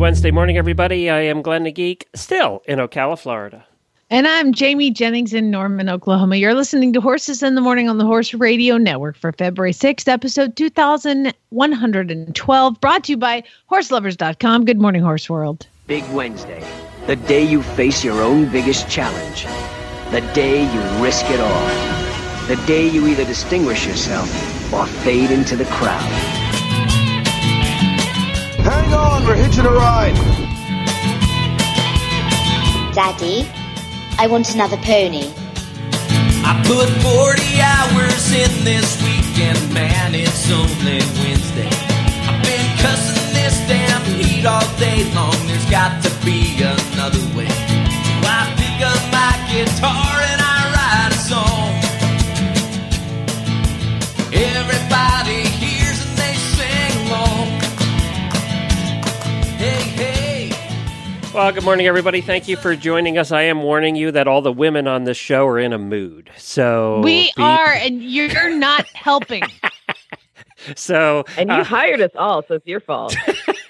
Wednesday morning, everybody. I am Glenn the Geek, still in Ocala, Florida. And I'm Jamie Jennings in Norman, Oklahoma. You're listening to Horses in the Morning on the Horse Radio Network for February 6th, episode 2112, brought to you by horselovers.com. Good morning, Horse World. Big Wednesday, the day you face your own biggest challenge, the day you risk it all, the day you either distinguish yourself or fade into the crowd. Hang on, we're hitching a ride. Daddy, I want another pony. I put 40 hours in this weekend, man, it's only Wednesday. I've been cussing this damn heat all day long, there's got to be another way. So I pick up my guitar and Well, good morning, everybody. Thank you for joining us. I am warning you that all the women on this show are in a mood. So we be- are, and you're not helping. So, And you uh, hired us all, so it's your fault.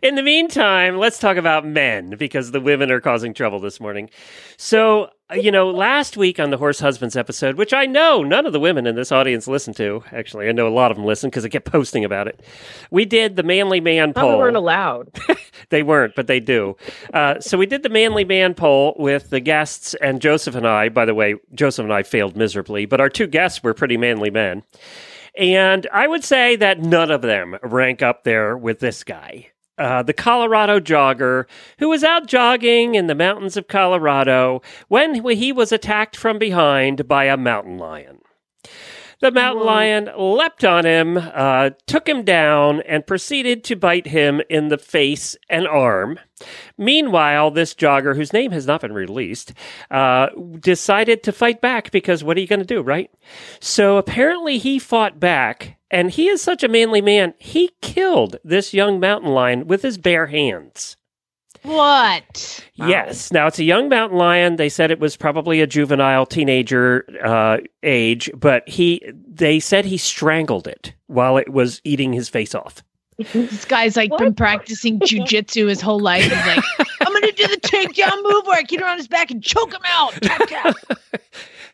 in the meantime, let's talk about men because the women are causing trouble this morning. So, you know, last week on the Horse Husbands episode, which I know none of the women in this audience listen to, actually, I know a lot of them listen because I kept posting about it. We did the manly man poll. Poll. weren't allowed. They weren't, but they do. Uh, so we did the manly man poll with the guests and Joseph and I. By the way, Joseph and I failed miserably, but our two guests were pretty manly men. And I would say that none of them rank up there with this guy. Uh, the Colorado jogger who was out jogging in the mountains of Colorado when he was attacked from behind by a mountain lion. The mountain lion leapt on him, uh, took him down, and proceeded to bite him in the face and arm. Meanwhile, this jogger, whose name has not been released, uh, decided to fight back because what are you going to do, right? So apparently he fought back, and he is such a manly man, he killed this young mountain lion with his bare hands. What? Yes. Now it's a young mountain lion. They said it was probably a juvenile teenager uh, age, but he they said he strangled it while it was eating his face off. This guy's like been practicing jujitsu his whole life. He's like, I'm going to do the takedown move where I get around his back and choke him out.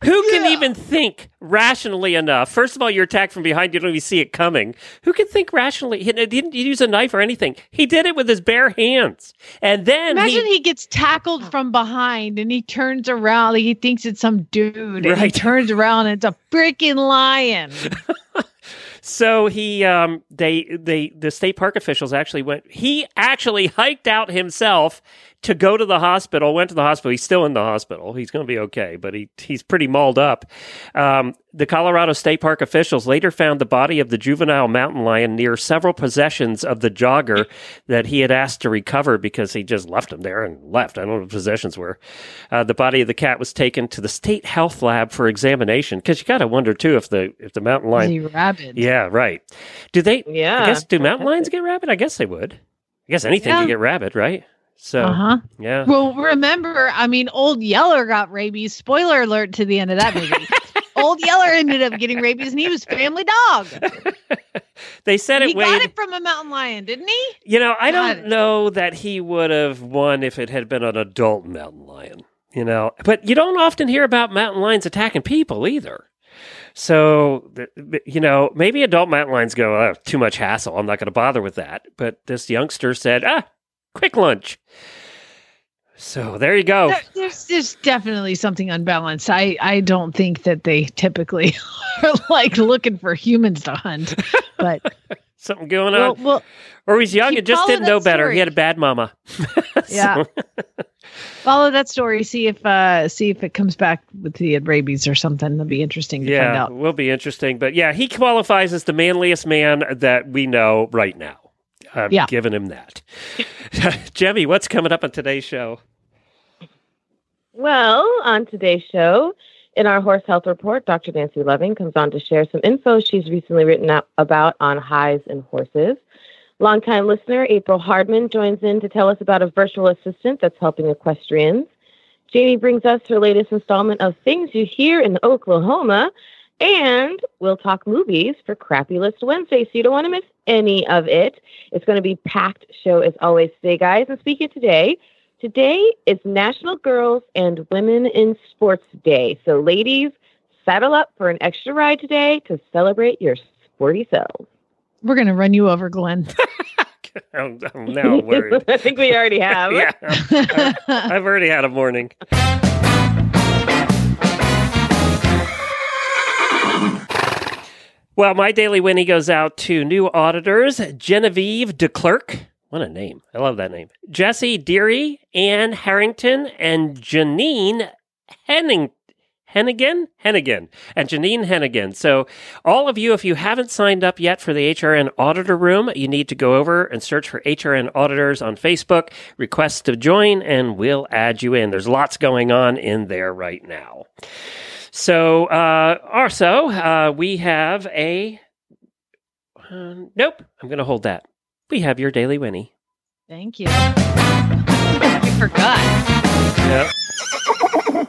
Who can even think rationally enough? First of all, you're attacked from behind. You don't even see it coming. Who can think rationally? He didn't use a knife or anything. He did it with his bare hands. And then Imagine he, he gets tackled from behind and he turns around. Like he thinks it's some dude. And he turns around and it's a freaking lion. So he, um, they, they, the state park officials actually went. He actually hiked out himself to go to the hospital. Went to the hospital. He's still in the hospital. He's going to be okay, but he he's pretty mauled up. Um, the Colorado State Park officials later found the body of the juvenile mountain lion near several possessions of the jogger that he had asked to recover because he just left him there and left. I don't know what possessions were. Uh, the body of the cat was taken to the state health lab for examination because you got to wonder too if the if the mountain lion he rabid? yeah, right. Do they? Yeah. I guess do mountain lions get rabid? I guess they would. I guess anything Yeah. can get rabid, right? So Uh huh. yeah. Well, remember, I mean, Old Yeller got rabies. Spoiler alert to the end of that movie. Old Yeller ended up getting rabies, and he was family dog. they said it. he it got it from a mountain lion, didn't he? you know, I Got don't it. know that he would have won if it had been an adult mountain lion. You know, but you don't often hear about mountain lions attacking people either. So, you know, maybe adult mountain lions go, oh, too much hassle. I'm not going to bother with that. But this youngster said, ah, quick lunch. So there you go. There's there's definitely something unbalanced. I I don't think that they typically are like looking for humans to hunt, but Something going on. well, or he's young and just didn't know that better. He had a bad mama. yeah. Follow that story. See if uh see if it comes back with the rabies or something. That'll be interesting to find Yeah, out. will be interesting. But yeah, he qualifies as the manliest man that we know right now. I'm Yeah. giving him that. Jemmy, what's coming up on today's show? Well, on today's show, in our horse health report, Dr. Nancy Loving comes on to share some info she's recently written out about on highs and horses. Longtime listener April Hardman joins in to tell us about a virtual assistant that's helping equestrians. Jamie brings us her latest installment of Things You Hear in Oklahoma. And we'll talk movies for Crappy List Wednesday, so you don't want to miss any of it. It's going to be packed show as always today, guys. And speaking of today, today is National Girls and Women in Sports Day. So, ladies, saddle up for an extra ride today to celebrate your sporty selves. We're gonna run you over, Glenn. I'm, I'm now worried. I think we already have. yeah, I've already had a morning. Well, my daily Winnie goes out to new auditors Genevieve DeClerc. What a name. I love that name. Jesse Deary, Ann Harrington, and Janine Henning. Hennigan? Hennigan. And Janine Hennigan. So, all of you, if you haven't signed up yet for the HRN Auditor Room, you need to go over and search for HRN Auditors on Facebook, request to join, and we'll add you in. There's lots going on in there right now. So, uh, also, uh, we have a. Uh, nope, I'm going to hold that. We have your daily Winnie. Thank you. I forgot. Yep.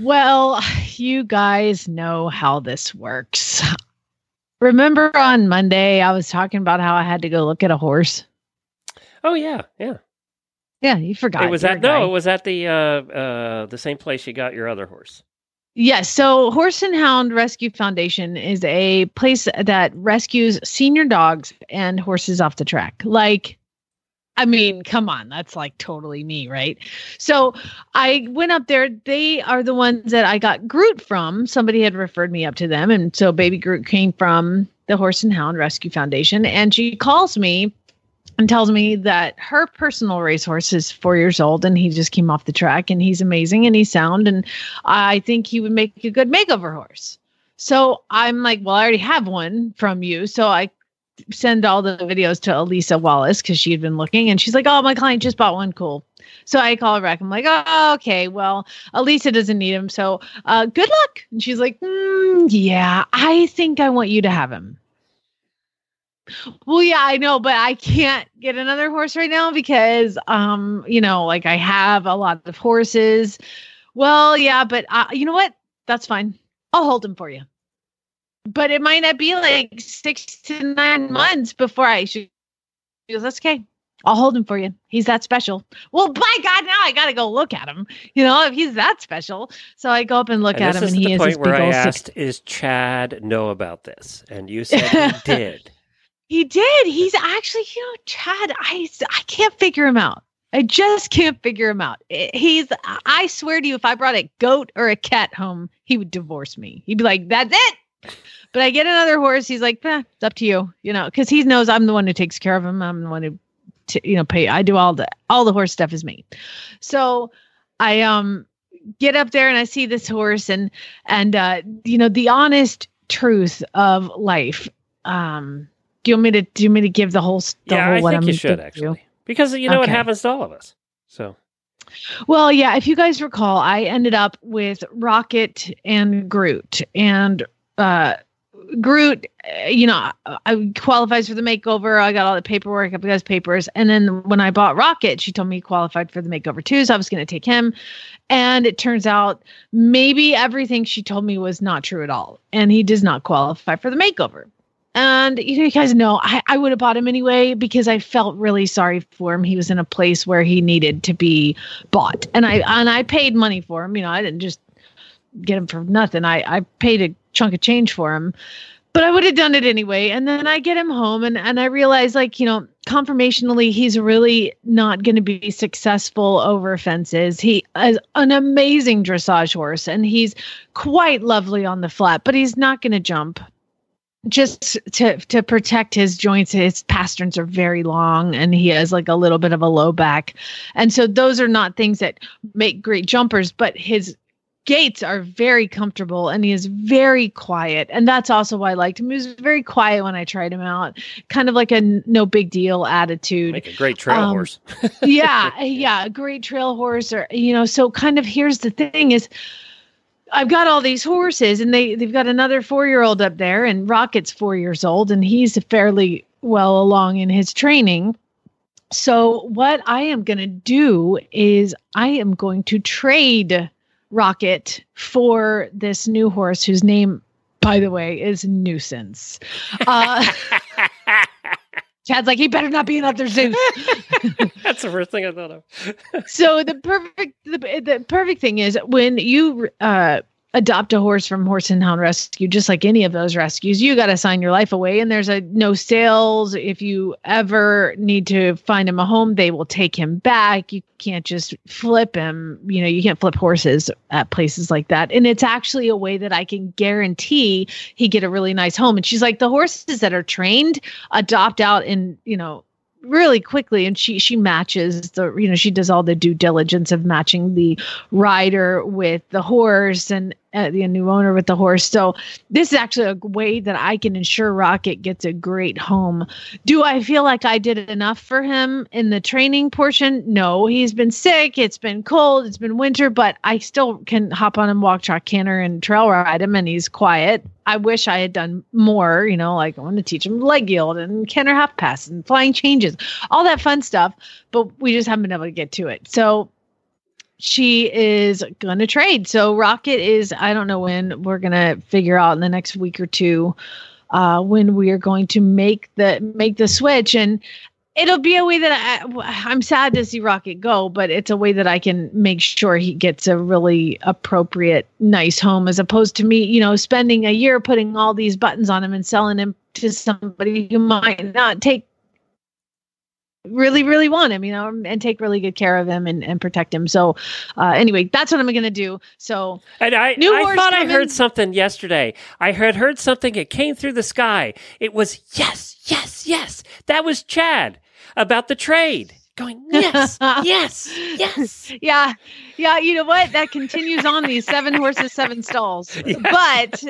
Well, you guys know how this works. Remember on Monday, I was talking about how I had to go look at a horse? Oh yeah, yeah. Yeah, you forgot. it was You're at no, it was at the uh, uh, the same place you got your other horse. Yes. So, Horse and Hound Rescue Foundation is a place that rescues senior dogs and horses off the track. Like, I mean, come on, that's like totally me, right? So, I went up there. They are the ones that I got Groot from. Somebody had referred me up to them. And so, Baby Groot came from the Horse and Hound Rescue Foundation. And she calls me and tells me that her personal racehorse is four years old and he just came off the track and he's amazing and he's sound and I think he would make a good makeover horse. So I'm like, well, I already have one from you. So I send all the videos to Elisa Wallace because she had been looking and she's like, oh, my client just bought one. Cool. So I call her back. I'm like, oh, okay. Well, Elisa doesn't need him. So uh, good luck. And she's like, mm, yeah, I think I want you to have him. Well, yeah, I know, but I can't get another horse right now because, um, you know, like I have a lot of horses. Well, yeah, but uh, you know what? That's fine. I'll hold him for you. But it might not be like six to nine months before I should. She goes, that's okay. I'll hold him for you. He's that special. Well, by God, now I got to go look at him. You know, if he's that special. So I go up and look and at him, and he is The point where I old six- asked, "Is Chad know about this?" And you said he did. He did. He's actually, you know, Chad. I I can't figure him out. I just can't figure him out. He's. I swear to you, if I brought a goat or a cat home, he would divorce me. He'd be like, "That's it." But I get another horse. He's like, eh, "It's up to you," you know, because he knows I'm the one who takes care of him. I'm the one who, t- you know, pay. I do all the all the horse stuff is me. So I um get up there and I see this horse and and uh, you know the honest truth of life. Um, do you want me to do you want me to give the whole the yeah, whole I what think I'm you should gonna do? actually, because you know it happens to all of us. So Well, yeah, if you guys recall, I ended up with Rocket and Groot and uh Groot, you know, I qualifies for the makeover. I got all the paperwork, I got his papers, and then when I bought Rocket, she told me he qualified for the makeover too, so I was going to take him. And it turns out maybe everything she told me was not true at all, and he does not qualify for the makeover. And you know, you guys know I, I would have bought him anyway because I felt really sorry for him. He was in a place where he needed to be bought, and I and I paid money for him. You know, I didn't just get him for nothing. I I paid a chunk of change for him, but I would have done it anyway. And then I get him home, and and I realize like you know, confirmationally he's really not going to be successful over fences. He is an amazing dressage horse, and he's quite lovely on the flat, but he's not going to jump just to to protect his joints his pasterns are very long and he has like a little bit of a low back and so those are not things that make great jumpers but his gaits are very comfortable and he is very quiet. And that's also why I liked him. He was very quiet when I tried him out, kind of like a no big deal attitude. Make a great trail Um, horse. yeah, yeah, a great trail horse or you know, so kind of here's the thing is I've got all these horses and they they've got another 4-year-old up there and Rocket's 4 years old and he's fairly well along in his training. So what I am going to do is I am going to trade Rocket for this new horse whose name by the way is Nuisance. Uh Chad's like, he better not be another Zeus. That's the first thing I thought of. so the perfect the, the perfect thing is when you uh adopt a horse from horse and hound rescue just like any of those rescues. You got to sign your life away and there's a no sales. If you ever need to find him a home they will take him back. You can't just flip him you know you can't flip horses at places like that. And it's actually a way that i can guarantee he get a really nice home. And she's like the horses that are trained adopt out in you know really quickly. And she she matches the you know she does all the due diligence of matching the rider with the horse. And uh, the new owner with the horse so this is actually a way that i can ensure rocket gets a great home do i feel like i did enough for him in the training portion no he's been sick it's been cold it's been winter but i still can hop on and walk track canter and trail ride him and he's quiet I wish I had done more, you know, like I want to teach him leg yield and canter half pass and flying changes, all that fun stuff. But we just haven't been able to get to it. So she is going to trade. So Rocket is, I don't know when we're going to figure out in the next week or two uh, when we are going to make the make the switch and it'll be a way that I, I'm sad to see Rocket go, but it's a way that I can make sure he gets a really appropriate, nice home as opposed to me, you know, spending a year putting all these buttons on him and selling him to somebody who might not take really, really want him, you know, and take really good care of him and, and protect him. So, uh, anyway, that's what I'm going to do. So, And I, New I thought I heard something yesterday. I had heard something. It came through the sky. It was yes, yes, yes. That was Chad about the trade. Going yes, yes, yes. yeah, yeah, you know what? That continues on these seven horses, seven stalls. But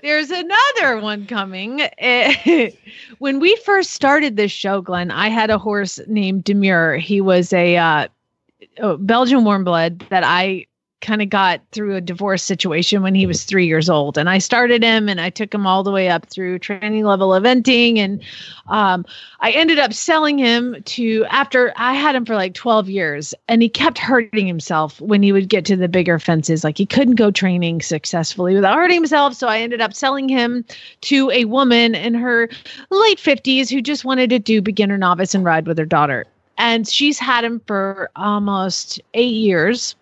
there's another one coming. When we first started this show, Glenn, I had a horse named Demure. He was a, uh, a Belgian warm blood that I kind of got through a divorce situation when he was three years old. And I started him and I took him all the way up through training level eventing. And um, I ended up selling him to after I had him for like 12 years and he kept hurting himself when he would get to the bigger fences. Like he couldn't go training successfully without hurting himself. So I ended up selling him to a woman in her late 50s who just wanted to do beginner novice and ride with her daughter. And she's had him for almost eight years.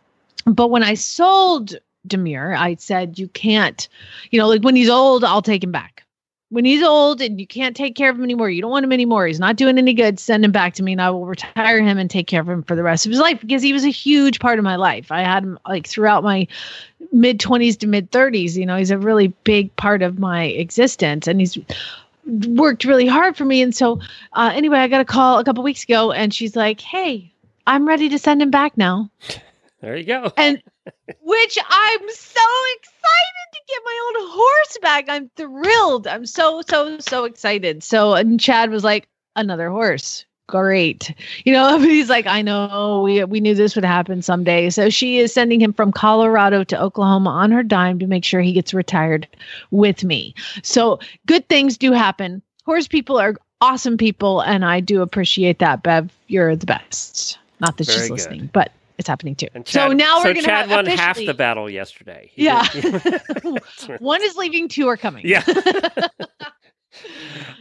But when I sold Demir, I said, you can't, you know, like when he's old, I'll take him back. When he's old and you can't take care of him anymore, you don't want him anymore, he's not doing any good, send him back to me and I will retire him and take care of him for the rest of his life because he was a huge part of my life. I had him like throughout my mid 20s to mid 30s. You know, he's a really big part of my existence and he's worked really hard for me. And so, uh, anyway, I got a call a couple weeks ago and she's like, hey, I'm ready to send him back now. There you go. And which I'm so excited to get my own horse back. I'm thrilled. I'm so, so, so excited. So, and Chad was like, another horse. Great. You know, he's like, I know we we knew this would happen someday. So she is sending him from Colorado to Oklahoma on her dime to make sure he gets retired with me. So good things do happen. Horse people are awesome people, and I do appreciate that. Bev, you're the best. Not that Very she's good. listening, but it's happening too. And so now we're gonna Chad have won half the battle yesterday. He Yeah. One is leaving, two are coming. yeah.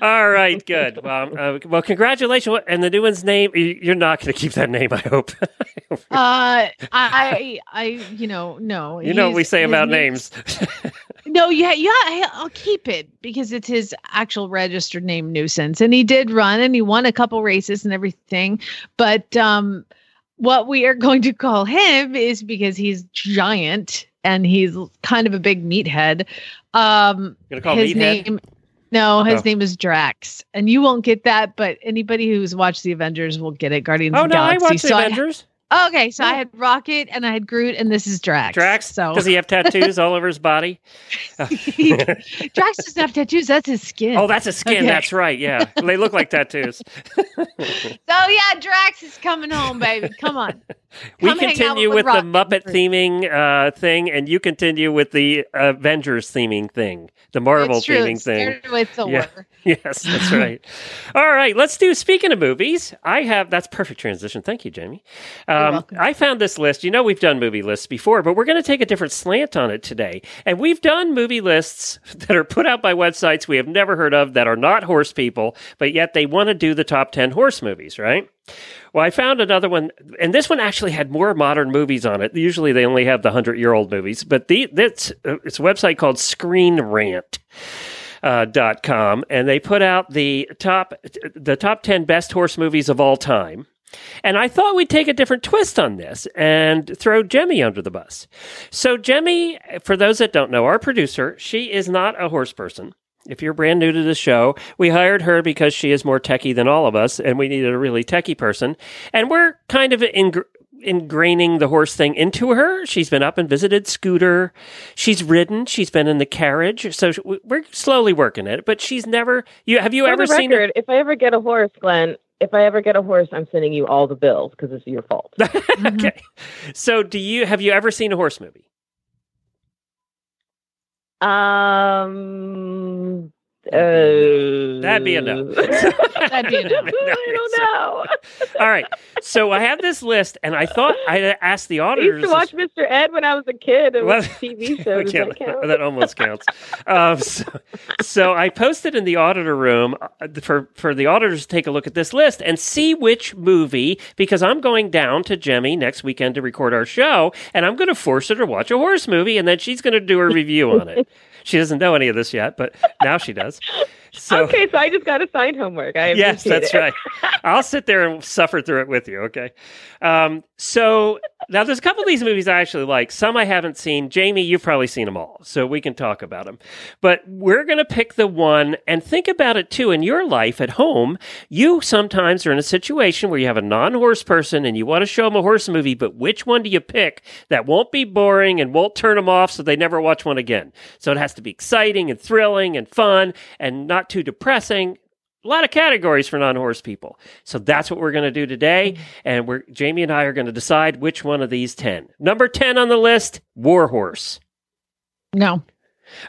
All right, good. Well, uh, well, congratulations. And the new one's name, you- you're not going to keep that name, I hope. Uh, I, I, you know, no. you know what we say about name's- names. No, yeah, yeah. I'll keep it because it's his actual registered name, nuisance, and he did run and he won a couple races and everything. But um, what we are going to call him is because he's giant and he's kind of a big meathead. Um, Gonna call his Meathead? name. No, his Oh. name is Drax, and you won't get that. But anybody who's watched the Avengers will get it. Guardians oh, of the no, I Galaxy. watched the So I- Avengers. Okay, so I had Rocket and I had Groot, and this is Drax. Drax? So Does he have tattoos all over his body? Drax doesn't have tattoos. That's his skin. Oh, that's a skin. Okay. That's right. Yeah, they look like tattoos. So yeah, Drax is coming home, baby. Come on. we Come out continue with with the Muppet theming uh, thing, and you continue with the Avengers theming thing, the Marvel it's theming thing. with Thor. Yeah. Yes, that's right. All right, let's do. Speaking of movies, I have that's perfect transition. Thank you, Jamie. Um. I found this list. You know, we've done movie lists before, but we're going to take a different slant on it today. And we've done movie lists that are put out by websites we have never heard of that are not horse people, but yet they want to do the top ten horse movies, right? Well, I found another one, and this one actually had more modern movies on it. Usually, they only have the hundred-year-old movies, but the that's uh, it's a website called Screen Rant uh, dot com, and they put out the top the top ten best horse movies of all time. And I thought we'd take a different twist on this and throw Jemmy under the bus. So Jemmy, for those that don't know, our producer, she is not a horse person. If you're brand new to the show, we hired her because she is more techie than all of us, and we needed a really techie person. And we're kind of ingr ingraining the horse thing into her. She's been up and visited Scooter. She's ridden. She's been in the carriage. So we're slowly working it. But she's never. You have you For ever the seen? a- if I ever get a horse, Glenn, if I ever get a horse, I'm sending you all the bills because it's your fault. okay. So do you have you ever seen a horse movie? Um. Uh, That'd be a no. That'd be a no. I don't know. All right. So I have this list, and I thought I asked the auditors. I used to watch Mr. Ed when I was a kid. It was Well, a TV show. Does that count? that almost counts. um, so, so I posted in the auditor room uh, for for the auditors to take a look at this list and see which movie because I'm going down to Jemmy next weekend to record our show, and I'm going to force her to watch a horse movie, and then she's going to do a review on it. She doesn't know any of this yet, but now she does. So, okay, so I just got assigned homework. I yes, that's it. right. I'll sit there and suffer through it with you. Okay. Um, so now there's a couple of these movies I actually like. Some I haven't seen. Jamie, you've probably seen them all, so we can talk about them. But we're going to pick the one and think about it too. In your life at home, you sometimes are in a situation where you have a non-horse person and you want to show them a horse movie, but which one do you pick that won't be boring and won't turn them off so they never watch one again? So it has to be exciting and thrilling and fun and not too depressing a lot of categories for non-horse people. So that's what we're going to do today, mm-hmm. and we're Jamie and I are going to decide which one of these ten. Number ten on the list: War Horse. No,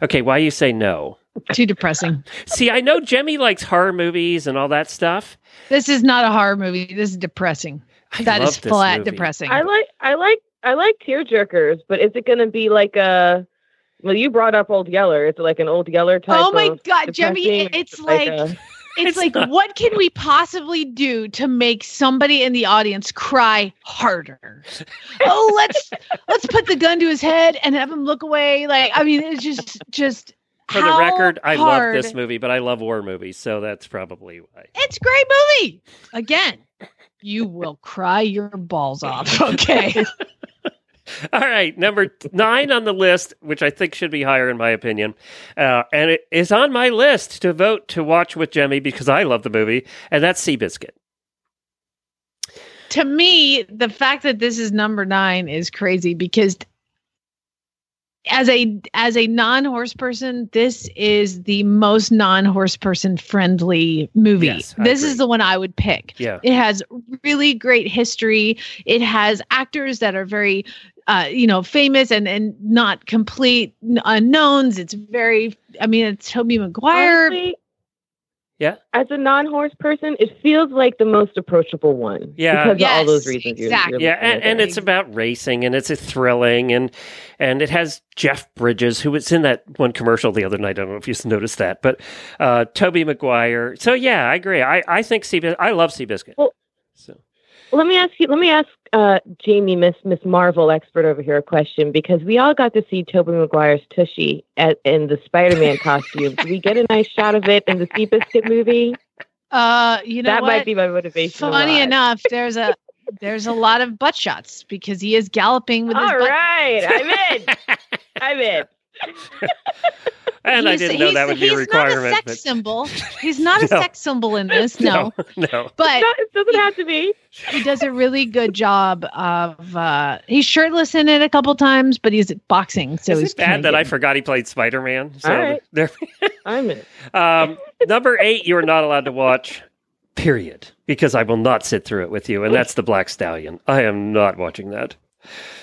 Okay, why you say no? too depressing. See, I know Jemmy likes horror movies and all that stuff. This is not a horror movie. This is depressing. I That is flat movie. depressing. I like, I like, I like tear jerkers, but is it going to be like a? Well, you brought up Old Yeller. Is it like an Old Yeller type? oh my of god, Jemmy! It's Like like a- it's, It's like not. what can we possibly do to make somebody in the audience cry harder? oh, let's let's put the gun to his head and have him look away. Like I mean, it's just just. For the record, I love this movie, but I love war movies, so that's probably why. It's a great movie. Again, you will cry your balls off. Okay. All right, number nine on the list, which I think should be higher in my opinion, uh, and it is on my list to vote to watch with Jemmy because I love the movie, and that's Seabiscuit. to me, the fact that this is number nine is crazy because as a as a non-horse person, this is the most non-horse person friendly movie. Yes, this agree. is the one I would pick. Yeah. It has really great history. It has actors that are very uh, you know, famous and and not complete unknowns. It's very I mean, it's Tobey Maguire. Honestly, Yeah. As a non-horse person, it feels like the most approachable one. Yeah. Because of all those Yes, reasons. you're- exactly. you're Yeah, and, and it's about racing, and it's a thrilling, and and it has Jeff Bridges, who was in that one commercial the other night. I don't know if you noticed that, but uh, Tobey Maguire. So yeah, I agree. I I think Seabiscuit. I love Seabiscuit. Well- so Let me ask you. Let me ask uh, Jamie, Miss Miss Marvel expert over here, a question because we all got to see Tobey Maguire's tushy at in the Spider-Man costume. Did we get a nice shot of it in the Seabiscuit movie? Uh, you know that what? might be my motivation. Funny enough, there's a there's a lot of butt shots because he is galloping with his butt. right, I'm in. I'm in. and I didn't know that would be a he's requirement. Not a sex but symbol. He's not a No. sex symbol in this. No, no, no. but No, it doesn't have to be. he does a really good job of. uh He's shirtless in it a couple times, but he's boxing, so Is he's it bad that I forgot he played Spider Man? So All right. there. I'm in. Um, number eight, you are not allowed to watch. Period, because I will not sit through it with you, and that's the Black Stallion. I am not watching that.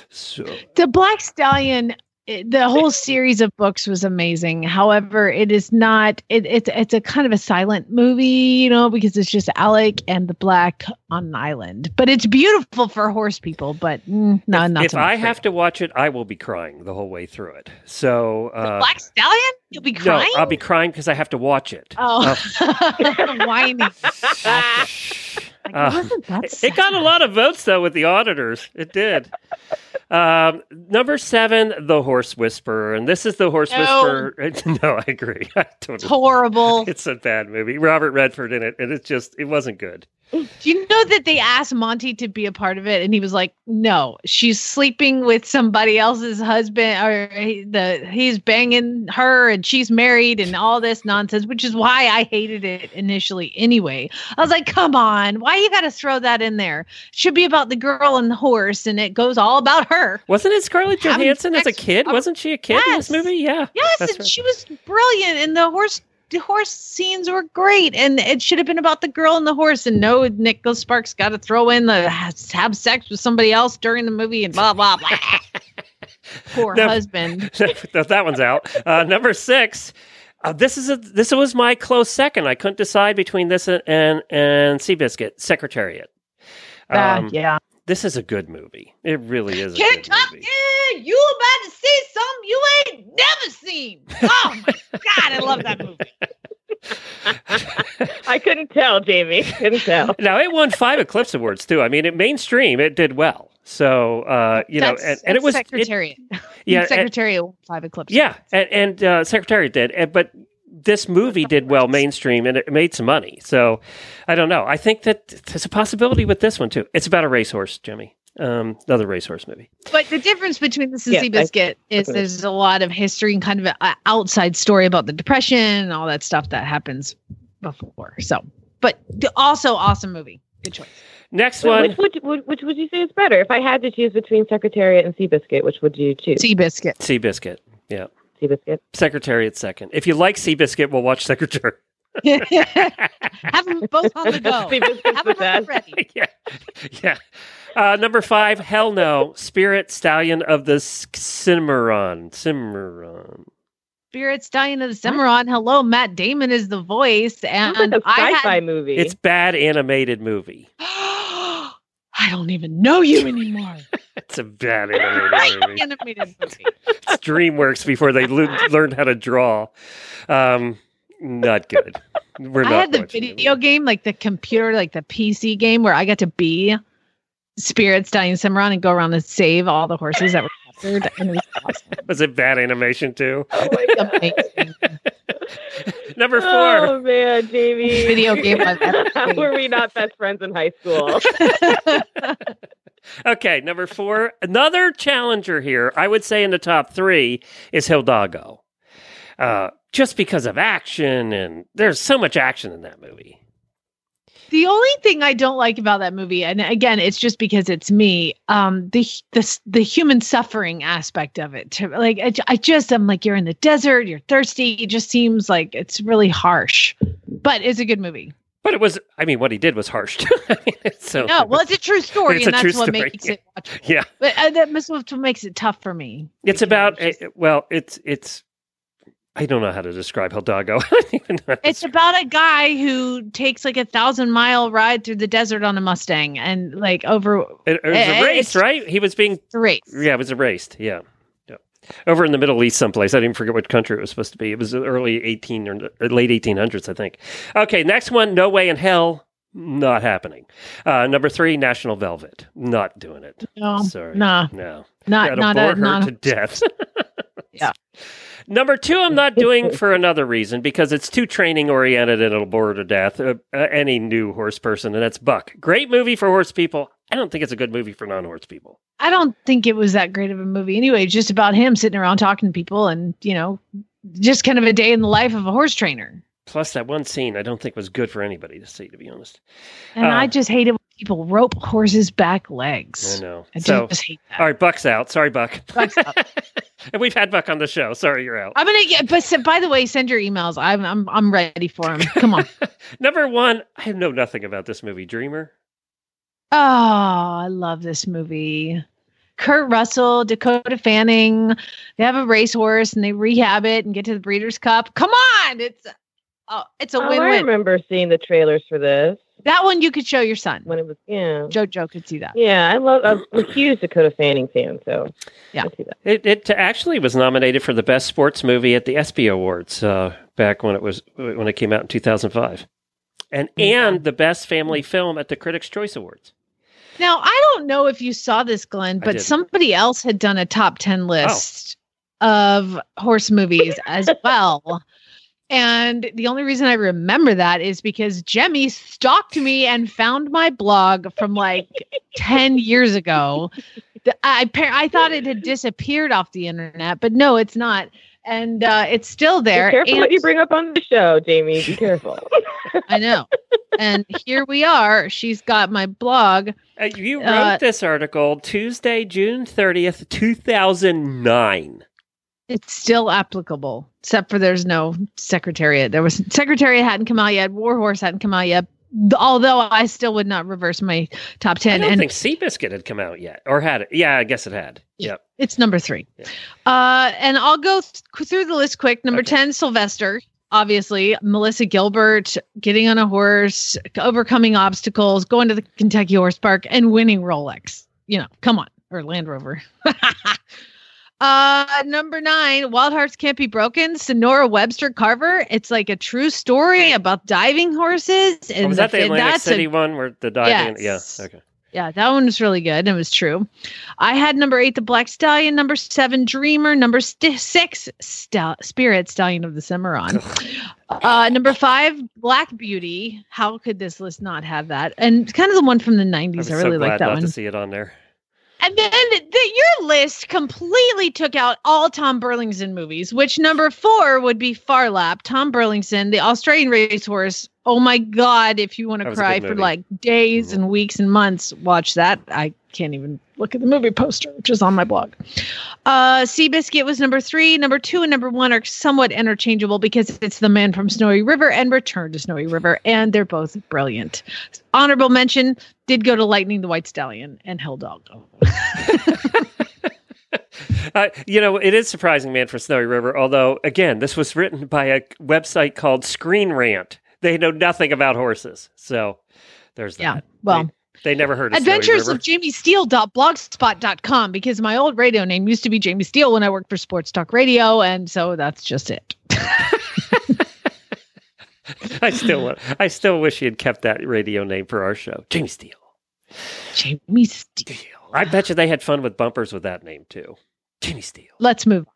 So the Black Stallion. It- The whole series of books was amazing. However, it is not. It, it's it's a kind of a silent movie, you know, because it's just Alec and the Black on an island. But it's beautiful for horse people. But mm, no, if, not if so I have to watch it, I will be crying the whole way through it. So uh, Black Stallion, you'll be crying. No, I'll be crying because I have to watch it. Oh, whiny. Uh, Like, Uh, It got a lot of votes though with the auditors. It did. Um, number seven, The Horse Whisperer, and this is the Horse No. Whisperer. no, I agree. I It's totally. horrible. It's a bad movie. Robert Redford in it, and it's just it wasn't good. Do you know that they asked Monty to be a part of it, and he was like, "No, she's sleeping with somebody else's husband, or he, the he's banging her, and she's married, and all this nonsense." Which is why I hated it initially. Anyway, I was like, "Come on, why you got to throw that in there? It should be about the girl and the horse, and it goes all about her." Wasn't it Scarlett Johansson as a kid? Wasn't she a kid in this movie? Yeah. Yes, and right. she was brilliant, and the horse the horse scenes were great, and it should have been about the girl and the horse. And no, Nicholas Sparks got to throw in the have sex with somebody else during the movie, and blah blah blah. Poor No. husband. that that one's out. Uh, number six. Uh, this is a this was my close second. I couldn't decide between this and and, and Seabiscuit Secretariat. Um, yeah. This is a good movie. It really is a Can't good come movie. in. You about to see something you ain't never seen. Oh my god, I love that movie. I couldn't tell, Jamie. Couldn't tell. Now it won five Eclipse Awards too. I mean, it mainstream. It did well. So uh, you know, and, and it that's was it- Secretariat. yeah, and- Secretariat five eclipse. yeah, and, and uh, Secretariat did, and, but this movie did well mainstream, and it made some money. So I don't know. I think that there's a possibility with this one too. It's about a racehorse, Jimmy. Um, another racehorse movie. But the difference between this and Yes, I- is there's a lot of history and kind of an outside story about the depression and all that stuff that happens before. So, but also awesome movie. Good choice. Next Which one, would, would which would you say is better? If I had to choose between Secretariat and Seabiscuit, which would you choose? Seabiscuit. Seabiscuit. Yeah, Seabiscuit. Secretariat second. If you like Seabiscuit, we'll watch Secretariat. Have them both on the go. Have them best. ready. yeah, yeah. Uh, number five, hell no, Spirit Stallion of the Cimarron. Cimarron. Spirit Stallion of the Cimarron. Hello, Matt Damon is the voice, and Sounds like a I sci-fi had. movie. It's bad animated movie. I don't even know you anymore. It's a bad animated movie. Animated movie. It's DreamWorks before they lo- learned how to draw. Um, not good. We're not I had the it. video game, like the computer, like the PC game, where I got to be spirits dying Cimarron and go around and save all the horses that were captured. And it was awesome. Was it bad animation too? oh. Amazing. Number four. Oh man, Jamie. Video game How were we not best friends in high school? Okay, number four. Another challenger here, I would say in the top three, is Hildago. Uh, just because of action, and there's so much action in that movie. The only thing I don't like about that movie, and again, it's just because it's me, um, the the the human suffering aspect of it. To, like, I, I just, I'm like, you're in the desert, you're thirsty. It just seems like it's really harsh, but it's a good movie. But it was, I mean, what he did was harsh. I mean, so, No, well, it's a true story, and that's what story, makes yeah. it watchable. yeah. But uh, that what makes it tough for me. It's because about, well, it's, it's, I don't know how to describe Hildago. I don't even know. how to It's about a guy who takes like a thousand mile ride through the desert on a Mustang and like over It, it was Eh, a race, right? He was being, race. yeah, it was erased. Yeah. yeah. Over in the Middle East, someplace. I didn't forget what country it was supposed to be. It was early 18 or or late 1800s, I think. Okay, next one No Way in Hell. Not happening. Uh, number three, National Velvet. Not doing it. No, Sorry. nah, No. not That'll not bore a her not to death. Yeah. Number two, I'm not doing for another reason because it's too training oriented and it'll bore to death. Uh, uh, any new horse person, and that's Buck. Great movie for horse people. I don't think it's a good movie for non-horse people. I don't think it was that great of a movie anyway. Just about him sitting around talking to people and, you know, just kind of a day in the life of a horse trainer. Plus, that one scene I don't think was good for anybody to see, to be honest. And Uh, I just hated people rope horses' back legs. I know. I so, just hate that. all right, Buck's out. Sorry, Buck. Buck's out. and we've had Buck on the show. Sorry, you're out. I'm gonna get. But s- by the way, send your emails. I'm I'm I'm ready for them. Come on. Number one, I know nothing about this movie, Dreamer. Oh, I love this movie. Kurt Russell, Dakota Fanning. They have a racehorse and they rehab it and get to the Breeders' Cup. Come on, it's oh, it's a Oh, I win-win. remember seeing the trailers for this that one you could show your son. when it was yeah. JoJo could see that. Yeah, I love. I'm a huge Dakota Fanning fan, so Yeah. I see that. It, it actually was nominated for the best sports movie at the ESPY Awards uh, back when it was when it came out in 2005, and and the best family film at the Critics' Choice Awards. Now I don't know if you saw this, Glenn, but somebody else had done a top ten list of horse movies as well. And the only reason I remember that is because Jemmy stalked me and found my blog from like 10 years ago. I, I thought it had disappeared off the internet, but no, it's not. And uh, it's still there. Be careful and- what you bring up on the show, Jamie. Be careful. I know. and here we are. She's got my blog. Uh, you wrote Uh, this article Tuesday, June 30th, 2009. It's still applicable, except for there's no Secretariat. There was Secretariat hadn't come out yet. Warhorse hadn't come out yet. Although I still would not reverse my top ten. I don't and think Seabiscuit had come out yet, or had it. Yeah, I guess it had. Yep. it's number three. Yeah. Uh, and I'll go th- through the list quick. Number Okay. ten, Sylvester. Obviously, Melissa Gilbert getting on a horse, overcoming obstacles, going to the Kentucky Horse Park, and winning Rolex. You know, come on, or Land Rover. uh, number nine, Wild Hearts Can't Be Broken. Sonora Webster Carver. It's like a true story about diving horses. Oh, And was that the fi- Atlantic that's a City one where the diving? Yes. Yeah. Okay. yeah, that one was really good. and It was true. I had number eight, the Black Stallion. Number seven, Dreamer. Number st- six, Stal- Spirit, Stallion of the Cimarron. uh, number five, Black Beauty. How could this list not have that? And kind of the one from the I 90s. I, really so like that one. to see it on there. And then the, your list completely took out all Tom Burlinson movies, which number four would be Phar Lap, Tom Burlinson, the Australian racehorse. Oh my God, if you want to cry for like days and weeks and months, watch that. I can't even look at the movie poster, which is on my blog. Uh, Seabiscuit was number three. Number two and number one are somewhat interchangeable because it's The Man from Snowy River and Return to Snowy River, and they're both brilliant. Honorable mention did go to Lightning the White Stallion and Hell Dog. Uh, you know, it is surprising, man, for Snowy River. Although, again, this was written by a website called Screen Rant. They know nothing about horses, so there's that. Yeah, well, they, they never heard of Adventures of Jamie Steele.blogspot.com because my old radio name used to be Jamie Steele when I worked for Sports Talk Radio, and so that's just it. I still, want, I still wish he had kept that radio name for our show, Jamie Steele. Jamie Steele. I bet you they had fun with bumpers with that name too, Jamie Steele. Let's move. on.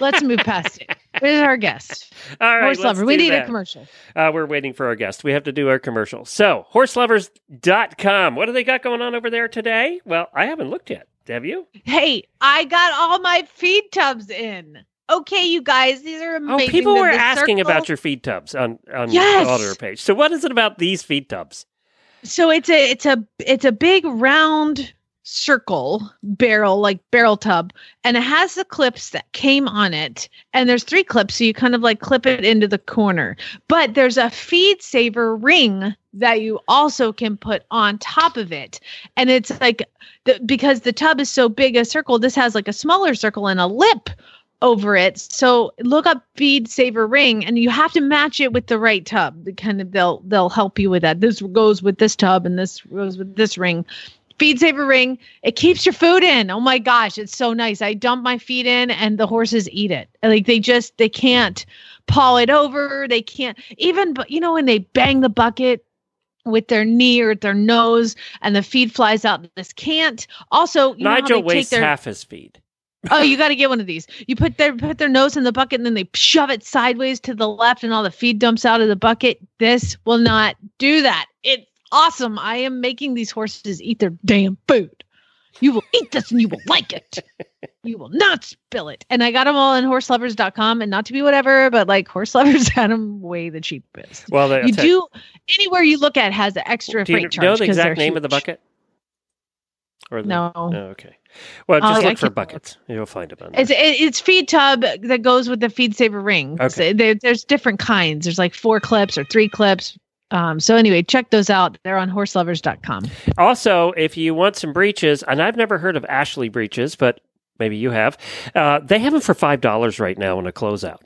Let's move past it. Where's our guest? All right, Horse lover. We need that. a commercial. Uh, we're waiting for our guest. We have to do our commercial. So, horselovers.com. What do they got going on over there today? Well, I haven't looked yet. Have you? Hey, I got all my feed tubs in. Okay, you guys, these are amazing. Oh, people were asking circle- about your feed tubs on on Yes. the auditor page. So, what is it about these feed tubs? So it's a it's a it's a big round circle barrel like barrel tub and it has the clips that came on it. And there's three clips so you kind of like clip it into the corner. But there's a feed saver ring that you also can put on top of it. And it's like the, because the tub is so big a circle this has like a smaller circle and a lip over it. So look up feed saver ring and you have to match it with the right tub. Kind of they'll they'll help you with that. This goes with this tub and this goes with this ring feed saver ring it keeps your food in oh my gosh it's so nice i dump my feed in and the horses eat it like they just they can't paw it over they can't even but you know when they bang the bucket with their knee or their nose and the feed flies out this can't also you Nigel wastes their- half his feed. oh, you got to get one of these. You put their put their nose in the bucket and then they shove it sideways to the left, and all the feed dumps out of the bucket. This will not do that. It's awesome. I am making these horses eat their damn food. You will eat this and you will like it. You will not spill it. And I got them all on horselovers.com and not to be whatever, but like horse lovers had them way the cheapest. Well, they, You do anywhere you look at has an extra Do you freight charge. know the exact name of the bucket? Or the, No. Oh, okay. Well, just I look for can't- buckets. You'll find them. It's it's feed tub that goes with the feed saver ring. Okay. There, there's different kinds. There's like four clips or three clips. Um, so anyway, check those out. They're on horseloverz.com. Also, if you want some breeches, and I've never heard of Ashley breeches, but maybe you have, uh, they have them for five dollars right now in a closeout.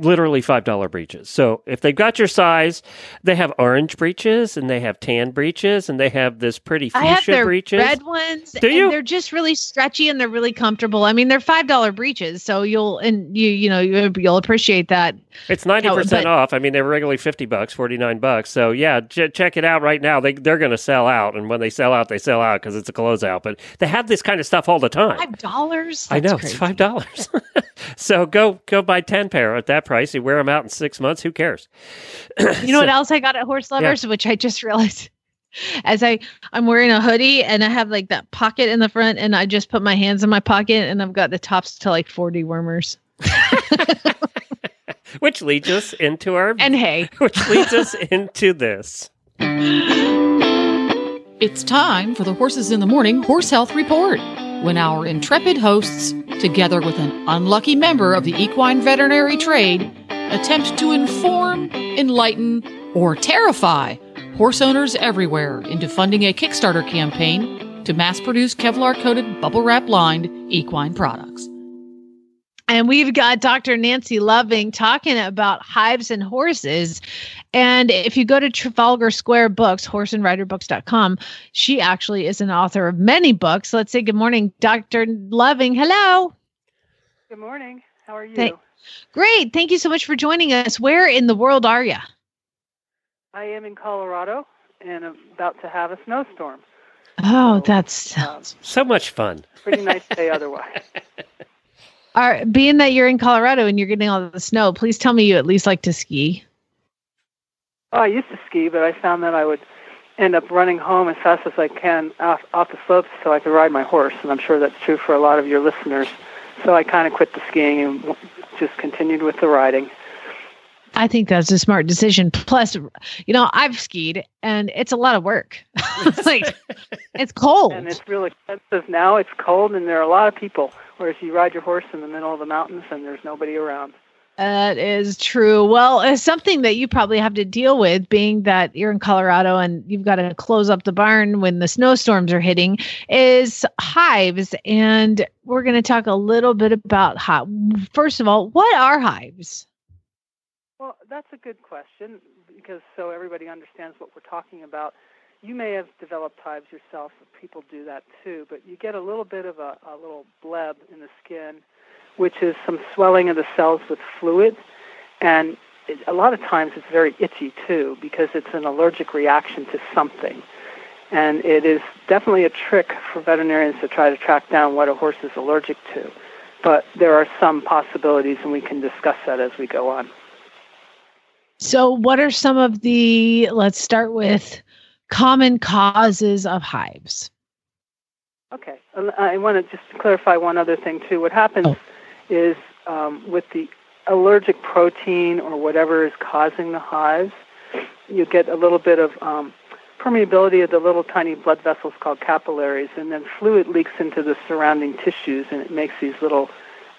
Literally five dollar breeches. So if they've got your size, they have orange breeches and they have tan breeches and they have this pretty I have their breeches. red ones. Do and you? They're just really stretchy and they're really comfortable. I mean, they're five dollar breeches, so you'll and you you know you, you'll appreciate that. It's ninety percent but- off. I mean, they were regularly fifty bucks, forty nine bucks. So yeah, ch- check it out right now. They they're going to sell out, and when they sell out, they sell out because it's a closeout. But they have this kind of stuff all the time. Five dollars. I know it's five dollars. so go go buy ten pair at that price. You wear them out in six months. Who cares? You know what else I got at Horse Lovers, which I just realized as I I'm wearing a hoodie and I have like that pocket in the front, and I just put my hands in my pocket, and I've got the tops to like forty wormers. Which leads us into our And hey, which leads us into this. It's time for the Horses in the Morning Horse Health Report. When our intrepid hosts, together with an unlucky member of the equine veterinary trade, attempt to inform, enlighten, or terrify horse owners everywhere into funding a Kickstarter campaign to mass produce Kevlar coated, bubble wrap lined equine products. And we've got Dr. Nancy Loving talking about hives and horses. And if you go to Trafalgar Square Books, horseandriderbooks.com, she actually is an author of many books. Let's say good morning, Dr. Loving. Hello. Good morning. How are you? Thank- Great. Thank you so much for joining us. Where in the world are you? I am in Colorado and about to have a snowstorm. Oh, that's Um, So much fun. pretty nice day otherwise. are being that you're in Colorado and you're getting all the snow, please tell me you at least like to ski. Oh, I used to ski, but I found that I would end up running home as fast as I can off, off the slopes so I could ride my horse, and I'm sure that's true for a lot of your listeners. So I kind of quit the skiing and just continued with the riding. I think that's a smart decision. Plus, you know, I've skied and it's a lot of work. it's like it's cold. And it's real expensive now. It's cold, and there are a lot of people. Whereas you ride your horse in the middle of the mountains, and there's nobody around. That is true. Well, it's something that you probably have to deal with, being that you're in Colorado and you've got to close up the barn when the snowstorms are hitting, is hives. And we're going to talk a little bit about hive. First of all, what are hives? Well, that's a good question because so everybody understands what we're talking about. You may have developed hives yourself. People do that too, but you get a little bit of a, a little bleb in the skin, which is some swelling of the cells with fluid, and it, a lot of times it's very itchy too because it's an allergic reaction to something. And it is definitely a trick for veterinarians to try to track down what a horse is allergic to. But there are some possibilities, and we can discuss that as we go on. So, what are some of the, let's start with common causes of hives? Okay. I want to just clarify one other thing, too. What happens Oh. is um, with the allergic protein or whatever is causing the hives, you get a little bit of um, permeability of the little tiny blood vessels called capillaries, and then fluid leaks into the surrounding tissues, and it makes these little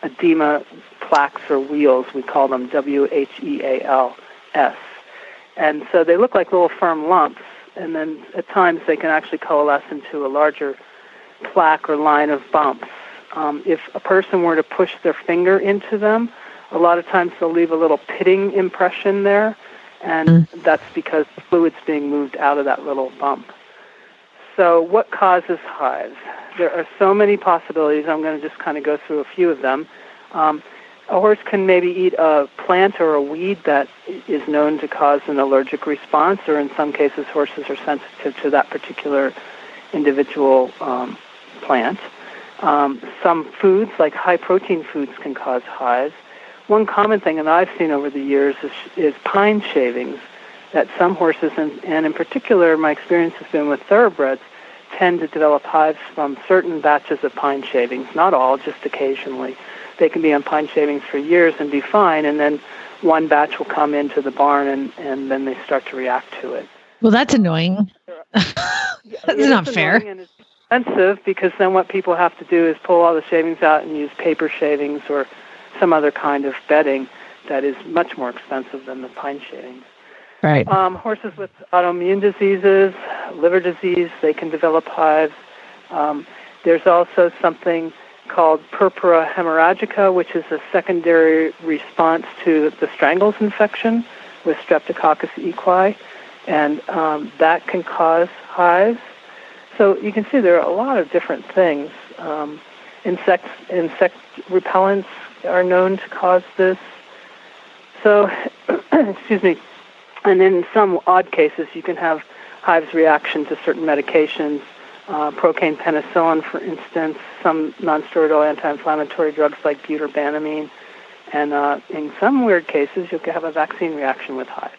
edema plaques or wheals. We call them W H E A L S. And so they look like little firm lumps, and then at times they can actually coalesce into a larger plaque or line of bumps. Um, if a person were to push their finger into them, a lot of times they'll leave a little pitting impression there, and that's because the fluid's being moved out of that little bump. So, what causes hives? There are so many possibilities. I'm going to just kind of go through a few of them. Um, a horse can maybe eat a plant or a weed that is known to cause an allergic response, or in some cases, horses are sensitive to that particular individual um, plant. Um, some foods, like high protein foods, can cause hives. One common thing that I've seen over the years is, is pine shavings. that some horses, and, and in particular, my experience has been with thoroughbreds, tend to develop hives from certain batches of pine shavings. Not all, just occasionally. They can be on pine shavings for years and be fine, and then one batch will come into the barn, and, and then they start to react to it. Well, that's annoying. that's not fair. and it's expensive because then what people have to do is pull all the shavings out and use paper shavings or some other kind of bedding that is much more expensive than the pine shavings. Right. Um, horses with autoimmune diseases, liver disease, they can develop hives. Um, there's also something called purpura hemorrhagica, which is a secondary response to the strangles infection with Streptococcus equi, and um, that can cause hives. So you can see there are a lot of different things. Um, insect insect repellents are known to cause this. So, excuse me. And in some odd cases, you can have hives reaction to certain medications, uh, procaine penicillin, for instance, some nonsteroidal anti-inflammatory drugs like bute or Banamine, and uh, in some weird cases, you can have a vaccine reaction with hives.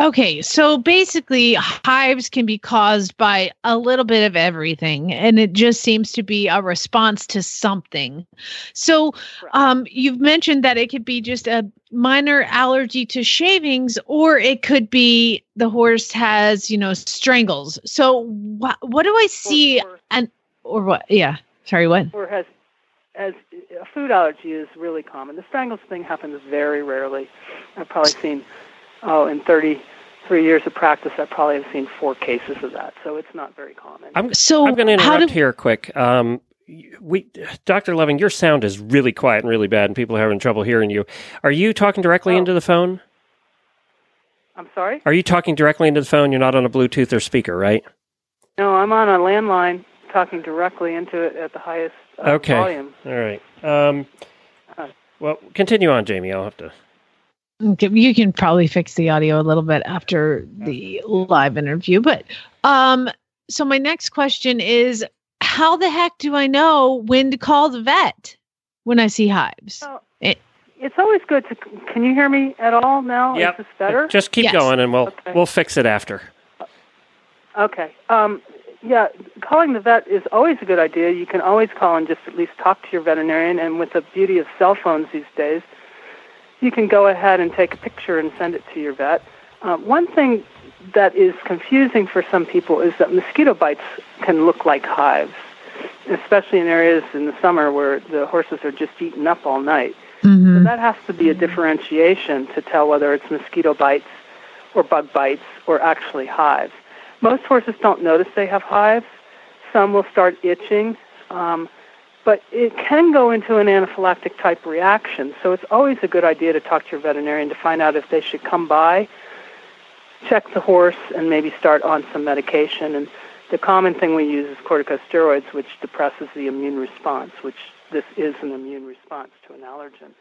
Okay, so basically, hives can be caused by a little bit of everything, and it just seems to be a response to something. So, um, you've mentioned that it could be just a minor allergy to shavings, or it could be the horse has, you know, strangles. So, what what do I see? and or what? Yeah, sorry, what? or has as a food allergy is really common. The strangles thing happens very rarely. I've probably seen oh in 33 years of practice I probably have seen four cases of that. So it's not very common. I'm So I'm going to how interrupt do- here quick. Um, we, Dr. Loving, your sound is really quiet and really bad, and people are having trouble hearing you. Are you talking directly Oh. into the phone? I'm sorry? Are you talking directly into the phone? You're not on a Bluetooth or speaker, right? No, I'm on a landline talking directly into it at the highest uh, Okay. volume. All right. Um, Uh. well, continue on, Jamie. I'll have to. Okay, you can probably fix the audio a little bit after the live interview, but um so my next question is how the heck do I know when to call the vet when I see hives? Well, It- it's always good to. Can you hear me at all now? Yep. Is this better? Just keep Yes. going, and we'll Okay. we'll fix it after. Okay. Um, yeah, calling the vet is always a good idea. You can always call and just at least talk to your veterinarian. And with the beauty of cell phones these days, you can go ahead and take a picture and send it to your vet. Uh, one thing that is confusing for some people is that mosquito bites can look like hives, especially in areas in the summer where the horses are just eaten up all night. So Mhm. that has to be a differentiation to tell whether it's mosquito bites or bug bites or actually hives. Most horses don't notice they have hives. Some will start itching, um, but it can go into an anaphylactic type reaction. So it's always a good idea to talk to your veterinarian to find out if they should come by, check the horse, and maybe start on some medication. And the common thing we use is corticosteroids, which depresses the immune response, which this is an immune response to an allergen.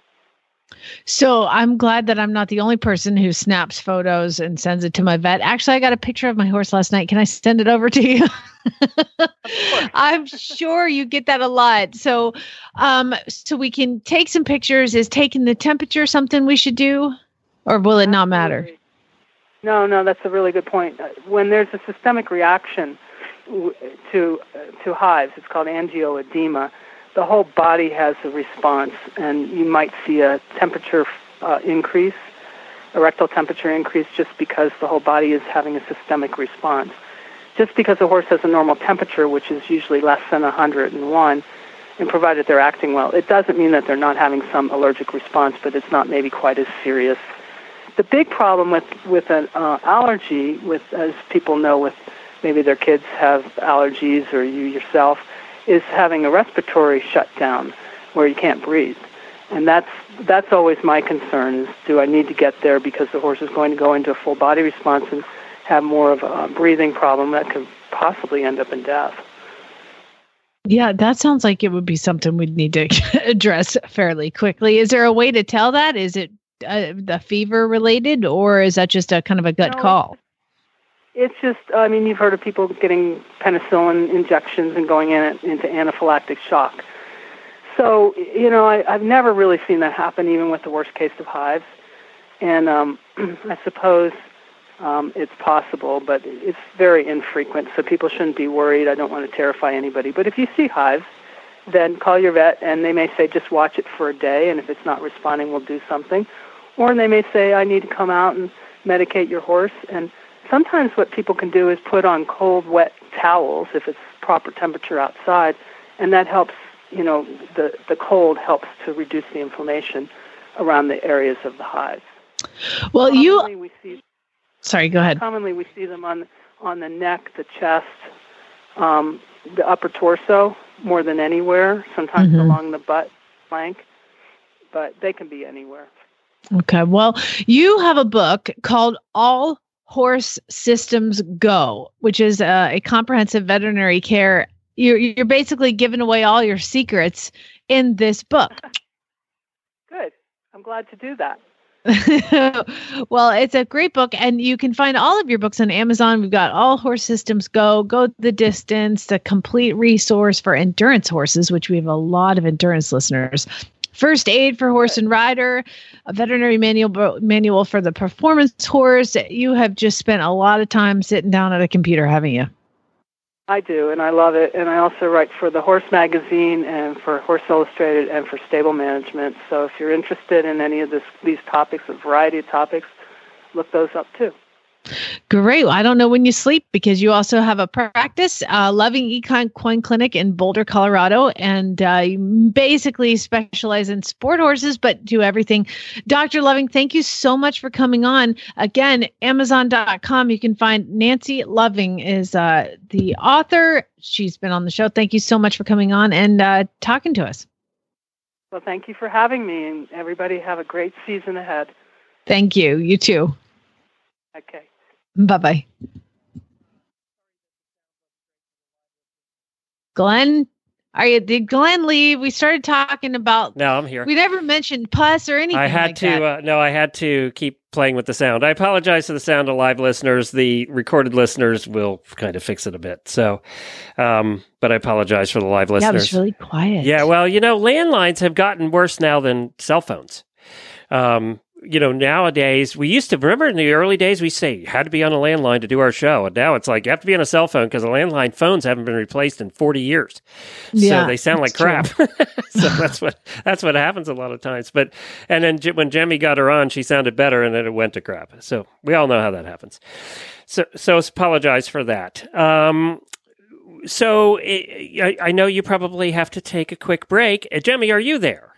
So I'm glad that I'm not the only person who snaps photos and sends it to my vet. Actually, I got a picture of my horse last night. Can I send it over to you? I'm sure you get that a lot. So, um, so we can take some pictures. Is taking the temperature something we should do, or will it not matter? No, no, that's a really good point. Uh, When there's a systemic reaction to uh, to hives, it's called angioedema. The whole body has a response, and you might see a temperature uh, increase, a rectal temperature increase, just because the whole body is having a systemic response. Just because a horse has a normal temperature, which is usually less than 101, and provided they're acting well, it doesn't mean that they're not having some allergic response, but it's not maybe quite as serious the big problem with with an uh, allergy, with as people know, with maybe their kids have allergies or you yourself, is having a respiratory shutdown where you can't breathe, and that's that's always my concern: is do I need to get there because the horse is going to go into a full body response and have more of a breathing problem that could possibly end up in death. Yeah, that sounds like it would be something we'd need to address fairly quickly. Is there a way to tell that? Is it uh, the fever related, or is that just a kind of a gut No, call? It's just, I mean, you've heard of people getting penicillin injections and going in into anaphylactic shock. So, you know, I, I've never really seen that happen, even with the worst case of hives. And um, I suppose um, it's possible, but it's very infrequent, so people shouldn't be worried. I don't want to terrify anybody. But if you see hives, then call your vet, and they may say just watch it for a day, and if it's not responding, we'll do something. Or they may say I need to come out and medicate your horse. And sometimes what people can do is put on cold, wet towels if it's proper temperature outside, and that helps. You know, the the cold helps to reduce the inflammation around the areas of the hives. Well, Commonly you. we see Sorry, go ahead. commonly we see them on on the neck, the chest, um, the upper torso more than anywhere. Sometimes Mhm. along the butt flank, but they can be anywhere. Okay. Well, you have a book called All Horse Systems Go, which is uh, a comprehensive veterinary care. You're, you're basically giving away all your secrets in this book. Good. I'm glad to do that. well, it's a great book, and you can find all of your books on Amazon. We've got All Horse Systems Go, Go the Distance, the complete resource for endurance horses, which we have a lot of endurance listeners. First aid for horse and rider, a veterinary manual manual for the performance horse. You have just spent a lot of time sitting down at a computer, haven't you? I do, and I love it. And I also write for the Horse Magazine and for Horse Illustrated and for Stable Management. So if you're interested in any of this, these topics, a variety of topics, look those up too. Great. Well, I don't know when you sleep because you also have a practice, uh, Loving Equine Coin Clinic in Boulder, Colorado, and uh, you basically specialize in sport horses, but do everything. Dr. Loving, thank you so much for coming on. Again, Amazon.com. You can find Nancy Loving is uh, the author. She's been on the show. Thank you so much for coming on and uh, talking to us. Well, thank you for having me, and everybody have a great season ahead. Thank you. You too. Okay. Bye bye. Glenn, are you? Did Glenn leave? We started talking about. No, I'm here. We never mentioned pus or anything. I had like to. that. Uh, no, I had to keep playing with the sound. I apologize to the sound of live listeners. The recorded listeners will kind of fix it a bit. So, um, but I apologize for the live yeah, it listeners. was really quiet. Yeah, well, you know, landlines have gotten worse now than cell phones. Um, you know, nowadays we used to remember in the early days we say you had to be on a landline to do our show, and now it's like you have to be on a cell phone because the landline phones haven't been replaced in forty years. Yeah, so they sound like crap. so that's what that's what happens a lot of times. But and then J- when Jemmy got her on, she sounded better, and then it went to crap. So we all know how that happens. So so apologize for that. Um, so I, I know you probably have to take a quick break. Uh, Jemmy, are you there?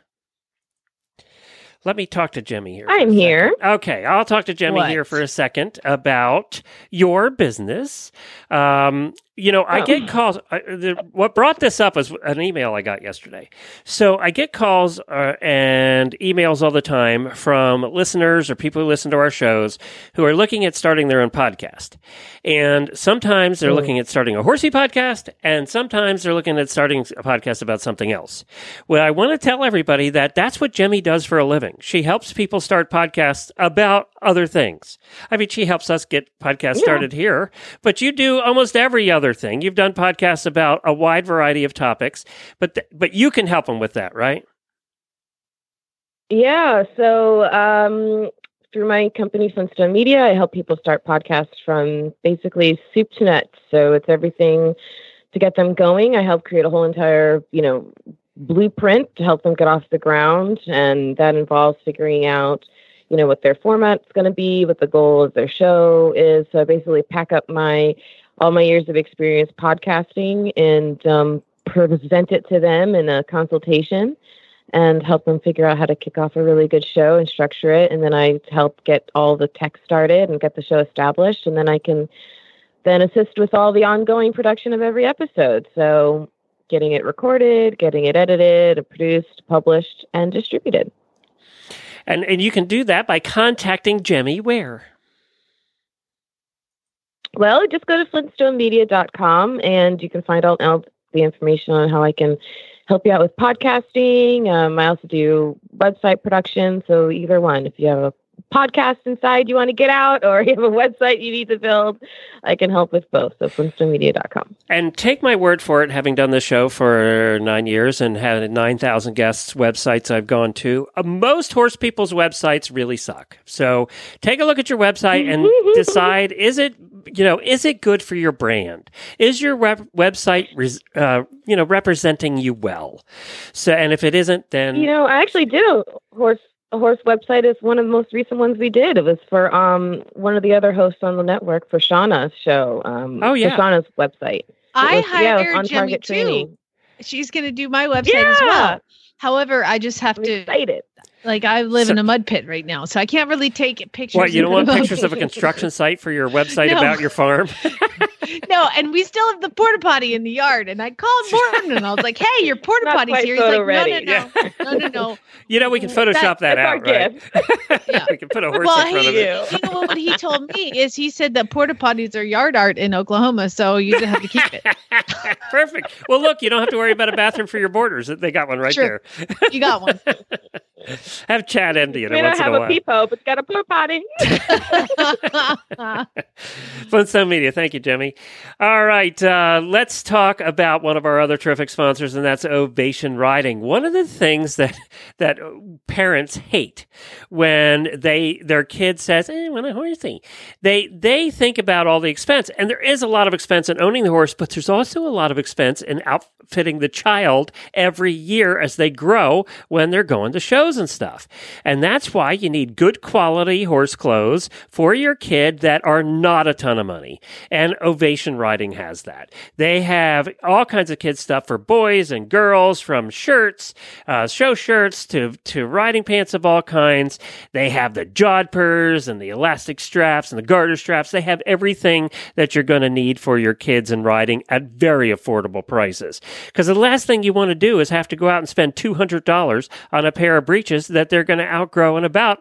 Let me talk to Jemmy here. I'm here. Okay, I'll talk to Jemmy What? here for a second about your business. Um, you know, I get calls. I, the, what brought this up was an email I got yesterday. So I get calls uh, and emails all the time from listeners or people who listen to our shows who are looking at starting their own podcast. And sometimes they're looking at starting a horsey podcast, and sometimes they're looking at starting a podcast about something else. Well, I want to tell everybody that that's what Jemmy does for a living. She helps people start podcasts about other things. I mean, she helps us get podcasts Yeah. started here, but you do almost every other thing. You've done podcasts about a wide variety of topics, but th- but you can help them with that, right? Yeah. So um, through my company, Flintstone Media, I help people start podcasts from basically soup to nuts. So it's everything to get them going. I help create a whole entire, you know, blueprint to help them get off the ground, and that involves figuring out, you know, what their format's going to be, what the goal of their show is. So I basically pack up my all my years of experience podcasting and um, present it to them in a consultation and help them figure out how to kick off a really good show and structure it. And then I help get all the tech started and get the show established. And then I can then assist with all the ongoing production of every episode. So getting it recorded, getting it edited, produced, published, and distributed. And and you can do that by contacting Jemmy where? Well, just go to flintstonemedia.com and you can find out all the information on how I can help you out with podcasting. Um, I also do website production. So either one, if you have a podcast inside you want to get out or you have a website you need to build, I can help with both. So flintstonemedia.com. And take my word for it, having done this show for nine years and had 9,000 guests' websites I've gone to, uh, most horse people's websites really suck. So take a look at your website and decide is it, you know, is it good for your brand? Is your web- website, res- uh, you know, representing you well? So, and if it isn't, then. You know, I actually did a horse a horse website is one of the most recent ones we did. It was for um one of the other hosts on the network for Shauna's show. Um, Oh, yeah. for Shauna's website. It I was- yeah, hired on Jimmy too. training. She's going to do my website as well. However, I just have I'm to excited. Like I live So- in a mud pit right now, so I can't really take pictures. What, you don't want pictures of a construction site for your website No. about your farm? no, and we still have the porta potty in the yard. And I called Morton and I was like, "Hey, your porta Not potty's quite here." He's like, photo "No, no, ready." no, no, no, no." you know, we can Photoshop that, That's our out, right? Yeah. we can put a horse Well, in front of he, it. you know what he told me is he said that porta potties are yard art in Oklahoma, so you just have to keep it. Perfect. Well, look, you don't have to worry about a bathroom for your boarders. They got one right Sure. there. You got one. Have Chad Endy in We don't have a a peephole, but got a porta potty. Flintstone Media. Thank you, Jimmy. All right. Uh, let's talk about one of our other terrific sponsors, and that's Ovation Riding. One of the things that that parents hate when they their kid says, "Eh, I want a horsey," they they think about all the expense, and there is a lot of expense in owning the horse, but there's also a lot of expense in outfitting the child every year as they grow when they're going to shows and stuff. And that's why you need good quality horse clothes for your kid that are not a ton of money. And Ovation Riding has that. They have all kinds of kids stuff for boys and girls, from shirts, uh, show shirts to to riding pants of all kinds. They have the jodhpurs and the elastic straps and the garter straps. They have everything that you're going to need for your kids and riding at very affordable prices. Because the last thing you want to do is have to go out and spend two hundred dollars on a pair of breeches that they're going to outgrow in about.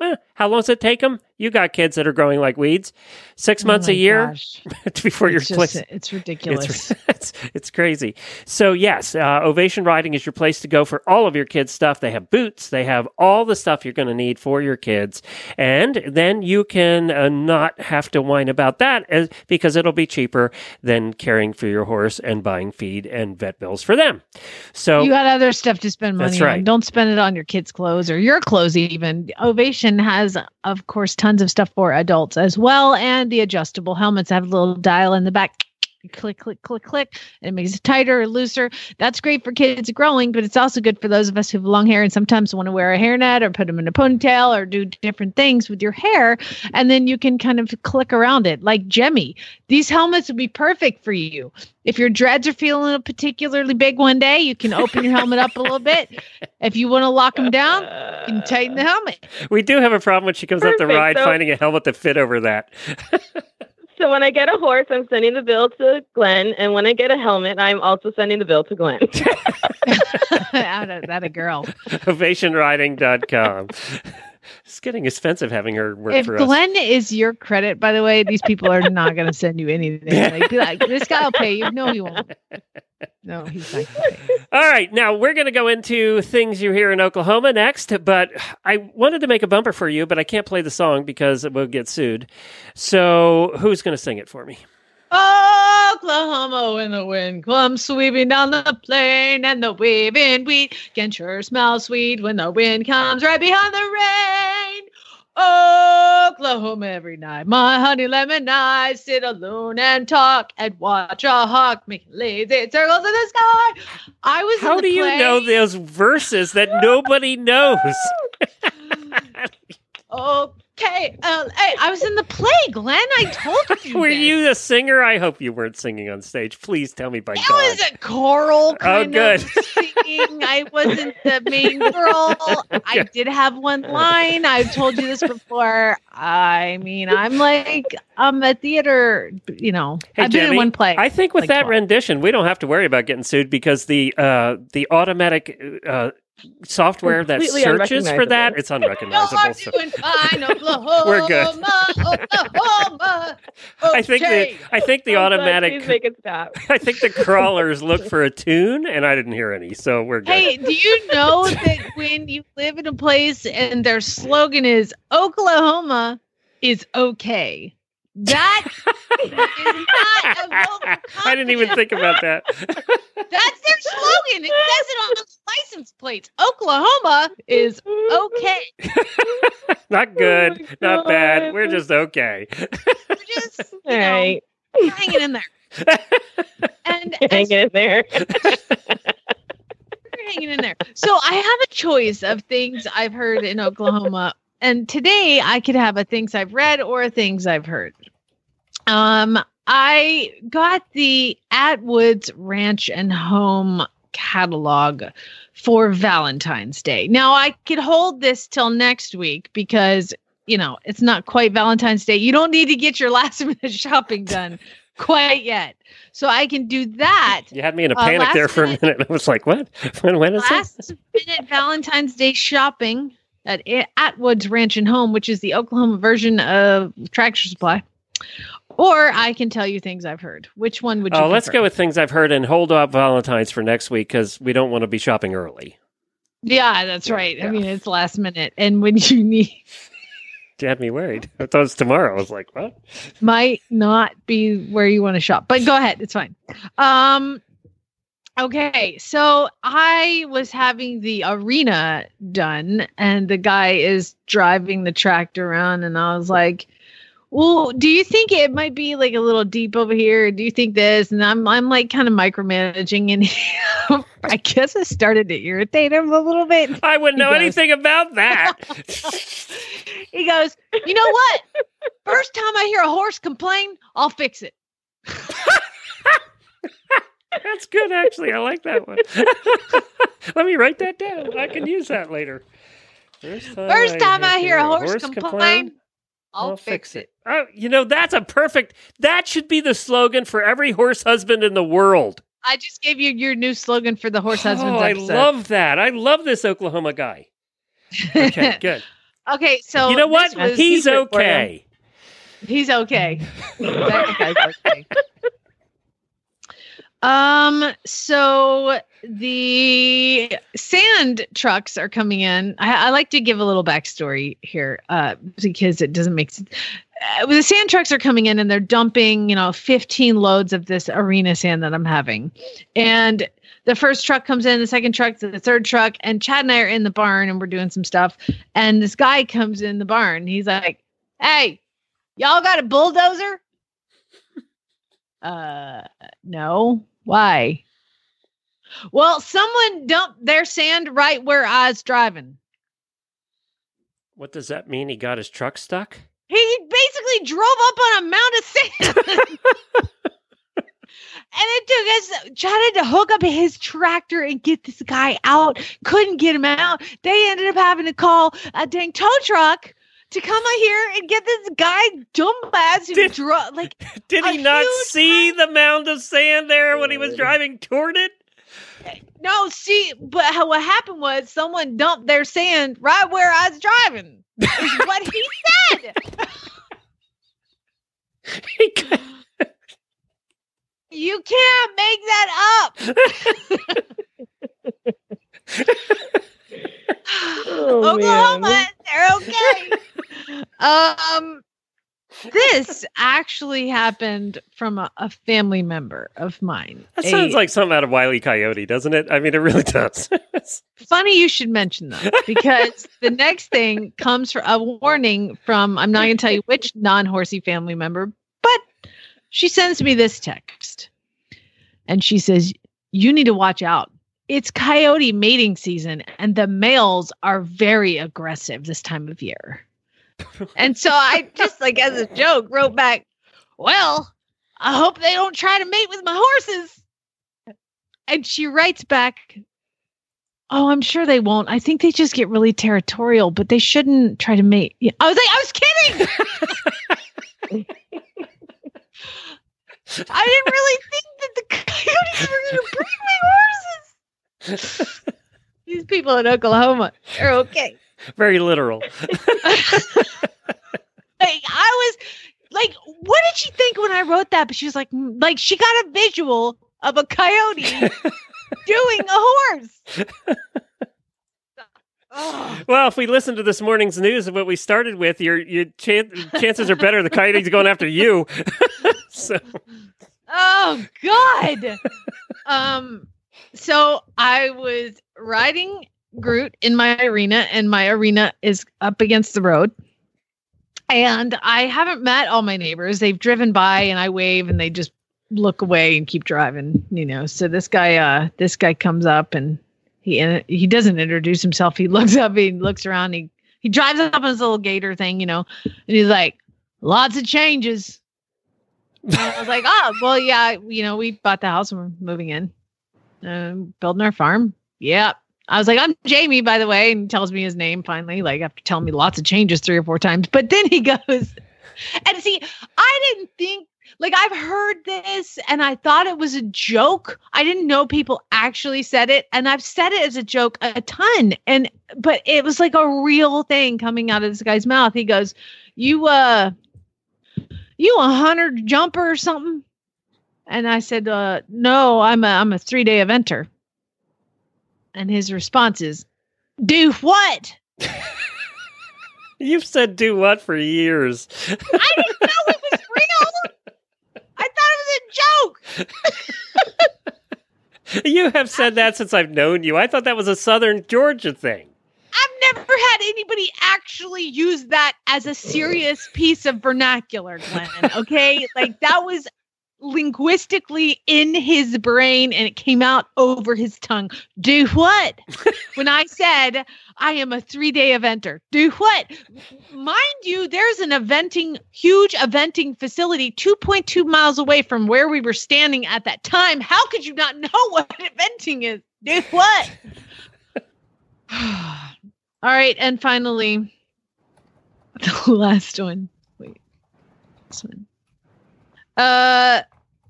eh, how long does it take them? You got kids that are growing like weeds. Six months Oh a year before It's, just, placing. it's ridiculous. It's, it's, it's crazy. So, yes, uh, Ovation Riding is your place to go for all of your kids' stuff. They have boots, they have all the stuff you're going to need for your kids. And then you can uh, not have to whine about that as, because it'll be cheaper than caring for your horse and buying feed and vet bills for them. So, you got other stuff to spend money That's on. Don't spend it on your kids' clothes or your clothes even. Ovation has, of course, tons of stuff for adults as well. And the adjustable helmets have a little dial in the back. Click, click, click, click, and it makes it tighter or looser. That's great for kids growing, but it's also good for those of us who have long hair and sometimes want to wear a hairnet or put them in a ponytail or do different things with your hair. And then you can kind of click around it. Like Jemmy, these helmets would be perfect for you. If your dreads are feeling particularly big one day, you can open your helmet up a little bit. If you want to lock them down, you can tighten the helmet. we do have a problem when she comes up the ride So- finding a helmet to fit over that. So when I get a horse, I'm sending the bill to Glenn, and when I get a helmet, I'm also sending the bill to Glenn. Out of that a girl. OvationRiding.com. It's getting expensive having her work If for us. Glenn is your credit, by the way, these people are not going to send you anything. Like, be like, this guy will pay you. No, he won't. No, he's not. Gonna pay you. All right, now we're going to go into things you hear in Oklahoma next, but I wanted to make a bumper for you, but I can't play the song because we'll get sued. So, who's going to sing it for me? Oklahoma, when the wind comes sweeping down the plain and the waving wheat can sure smell sweet when the wind comes right behind the rain. Oklahoma every night, my honey lemon I sit alone and talk and watch a hawk make lazy circles in the sky. I was. in How do you play. know those verses that nobody knows? Oh, Okay, uh, I was in the play, Glenn. I told you. Were this. you the singer? I hope you weren't singing on stage. Please tell me by It God. was a choral kind good. of singing. I wasn't the main girl. I did have one line. I've told you this before. I mean, I'm like I'm a theater. You know, Hey, I've been in one play. I think with like that 12. rendition, we don't have to worry about getting sued because the uh, the automatic uh, software that searches for that, it's unrecognizable. So. We're good. Oklahoma. I think the I think the I'm automatic make it stop. I think the crawlers look for a tune, and I didn't hear any, so we're good. Hey, do you know that when you live in a place and their slogan is Oklahoma is okay? That is not a vote of I didn't even think about that. That's their slogan. It says it on the license plates. Oklahoma is okay. not good, Oh not bad. We're just okay. We're just you know, right. hanging in there. And as Hang in there. we're hanging in there. So I have a choice of things I've heard in Oklahoma. And today I could have a things I've read or things I've heard. Um, I got the Atwoods Ranch and Home catalog for Valentine's Day. Now I could hold this till next week because you know it's not quite Valentine's Day. You don't need to get your last minute shopping done quite yet. So I can do that You had me in a Uh, panic there last for a minute- minute. I was like, "What? When? When is it?" last minute Valentine's Day shopping at Atwood's Ranch and Home, which is the Oklahoma version of Tractor Supply. Or I can tell you things I've heard. Which one would you? Oh, let's go with things I've heard and hold off Valentine's for next week because we don't want to be shopping early. Yeah, that's right. yeah. I mean, it's last minute, and when you need You had me worried. I thought it was tomorrow. I was like, "What?" might not be where you want to shop. But go ahead, it's fine. Um okay, so I was having the arena done and the guy is driving the tractor around and I was like, "Well, do you think it might be like a little deep over here? Do you think this?" And I'm I'm like kind of micromanaging and I guess I started to irritate him a little bit. I wouldn't know goes- anything about that. He goes, "You know what? First time I hear a horse complain, I'll fix it." That's good, actually. I like that one. Let me write that down. I can use that later. First time, First time I hear a horse complain, I'll, I'll fix it. Oh, you know, that's a perfect. That should be the slogan for every horse husband in the world. I just gave you your new slogan for the horse husband. oh, I love that. I love this Oklahoma guy. Okay, good. okay, so you know what? He's okay. he's okay. That guy's okay. Um, so the sand trucks are coming in. I, I like to give a little backstory here, uh, because it doesn't make sense. Uh, the sand trucks are coming in and they're dumping, you know, 15 loads of this arena sand that I'm having. And the first truck comes in, the second truck, the third truck, and Chad and I are in the barn and we're doing some stuff. And this guy comes in the barn. He's like, Hey, y'all got a bulldozer? Uh, no. Why? Well, someone dumped their sand right where I was driving. What does that mean? He got his truck stuck? He basically drove up on a mound of sand. and it took us, Chad had to hook up his tractor and get this guy out. Couldn't get him out. They ended up having to call a dang tow truck to come out here and get this guy dumbass who Did- drove like Did he not huge see the mound of sand there when he was driving toward it? No, see, but how, what happened was someone dumped their sand right where I was driving. Is what he said. He You can't make that up. Oh, Oklahoma, man. they're okay. um, this actually happened from a, a family member of mine. That A- sounds like something out of Wile E. Coyote, doesn't it? I mean, it really does. funny you should mention that because the next thing comes for a warning from I'm not going to tell you which non-horsey family member, but she sends me this text. And she says, "You need to watch out. It's coyote mating season and the males are very aggressive this time of year." and so I just like as a joke wrote back, "Well, I hope they don't try to mate with my horses." And she writes back, Oh, I'm sure they won't. I think they just get really territorial, but they shouldn't try to mate. I was like, I was kidding. I didn't really think that the coyotes were going to breed my horses. These people in Oklahoma they're okay. Very literal. Like I was like, what did she think when I wrote that? But she was like, mm, like she got a visual of a coyote doing a horse. Oh, Well, if we listen to this morning's news of what we started with, your your chan- chances are better the coyote's going after you. so oh God. um, so I was riding Groot in my arena, and my arena is up against the road. And I haven't met all my neighbors. They've driven by and I wave and they just look away and keep driving, you know. So this guy uh this guy comes up and he he doesn't introduce himself. He looks up, he looks around, he he drives up on his little gator thing, you know, and he's like, lots of changes. And I was like, oh, well, yeah, you know, we bought the house and we're moving in, um, building our farm. Yeah. I was like, I'm Jamie, by the way, and tells me his name finally, like after telling me lots of changes three or four times. But then he goes, and see, I didn't think like I've heard this and I thought it was a joke. I didn't know people actually said it, and I've said it as a joke a ton. And but it was like a real thing coming out of this guy's mouth. He goes, "You uh, you a hunter jumper or something?" And I said, uh, "No, I'm a I'm a three day eventer." And his response is, "Do what?" you've said do what for years. I didn't know it was real. I thought it was a joke. You have said that since I've known you. I thought that was a Southern Georgia thing. I've never had anybody actually use that as a serious piece of vernacular, Glenn. Okay. like that was linguistically in his brain and it came out over his tongue. Do what? when I said I am a three day eventer, do what? Mind you, there's an eventing, huge eventing facility 2.2 miles away from where we were standing at that time. How could you not know what eventing is? Do what? All right, and finally, the last one. Wait, this one. Uh,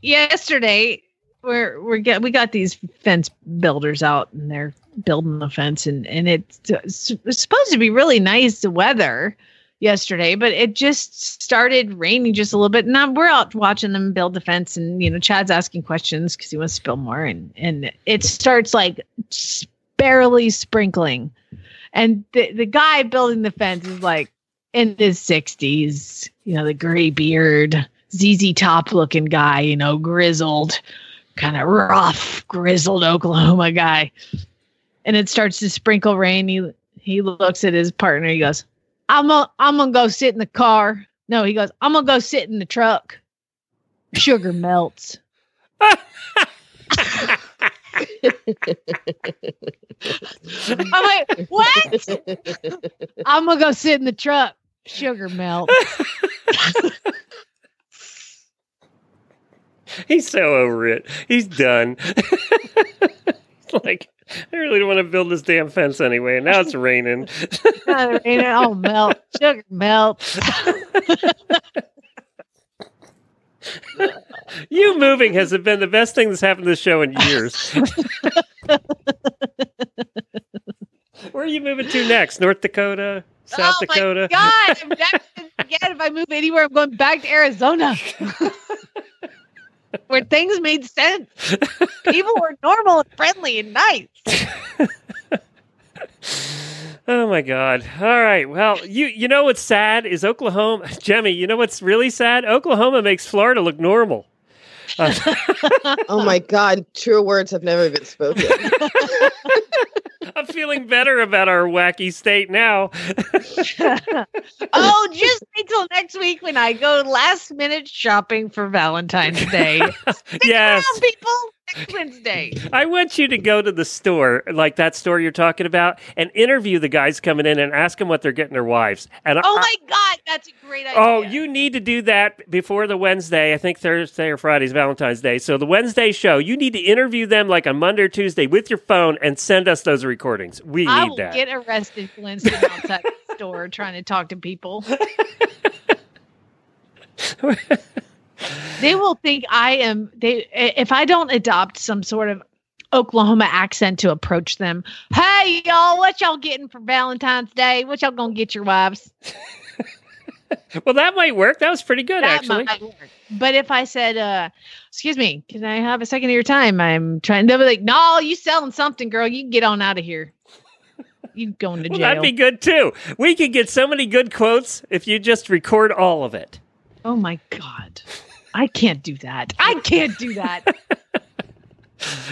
yesterday we're we're get we got these fence builders out, and they're building the fence, and and it's, it's supposed to be really nice weather yesterday, but it just started raining just a little bit. Now we're out watching them build the fence, and you know Chad's asking questions because he wants to build more, and and it starts like barely sprinkling, and the the guy building the fence is like in his sixties, you know, the gray beard, ZZ Top looking guy, you know, grizzled, kind of rough, grizzled Oklahoma guy, and it starts to sprinkle rain. He he looks at his partner. He goes, "I'm a, I'm gonna go sit in the car." No, he goes, "I'm gonna go sit in the truck." Sugar melts. I'm like, what? I'm gonna go sit in the truck. Sugar melt. He's so over it. He's done. It's like, I really don't want to build this damn fence anyway. And now it's raining. Now it ain't all oh, melt. Sugar melt. you moving has been the best thing that's happened to the show in years. Where are you moving to next? North Dakota? South oh Dakota? my god! I'm never, again, if I move anywhere, I'm going back to Arizona, where things made sense. People were normal and friendly and nice. Oh my God! All right. Well, you you know what's sad is Oklahoma, Jemmy. You know what's really sad? Oklahoma makes Florida look normal. Uh, Oh my God, true words have never been spoken. I'm feeling better about our wacky state now. oh, just wait till next week when I go last minute shopping for Valentine's Day. Stick Yes. around, people. Wednesday. I want you to go to the store, like that store you're talking about, and interview the guys coming in and ask them what they're getting their wives. And Oh I- my God, that's a great oh, idea. Oh, you need to do that before the Wednesday. I think Thursday or Friday's Valentine's Day. So the Wednesday show, you need to interview them like on Monday or Tuesday with your phone and send us those recordings. We I need that. get arrested for outside the store trying to talk to people. they will think I am they if I don't adopt some sort of Oklahoma accent to approach them. Hey, y'all, what y'all getting for Valentine's Day? What y'all gonna get your wives? Well, that might work. That was pretty good, That actually. But if I said, uh, excuse me, can I have a second of your time? I'm trying to be like, no, you selling something, girl. You can get on out of here. You going to Well, jail. that'd be good too. We could get so many good quotes if you just record all of it. oh my God. I can't do that. I can't do that.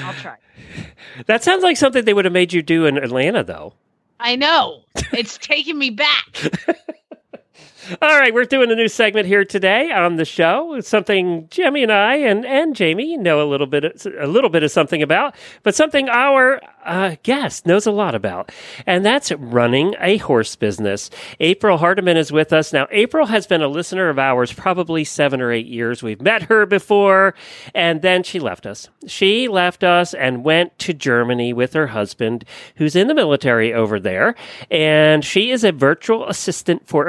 I'll try. That sounds like something they would have made you do in Atlanta, though. I know. It's taking me back. All right, we're doing a new segment here today on the show. It's something Jimmy and I and, and Jamie know a little bit a little bit of something about, but something our uh, guest knows a lot about, and that's running a horse business. April Hardiman is with us now. April has been a listener of ours probably seven or eight years. We've met her before, and then she left us. She left us and went to Germany with her husband, who's in the military over there, and she is a virtual assistant for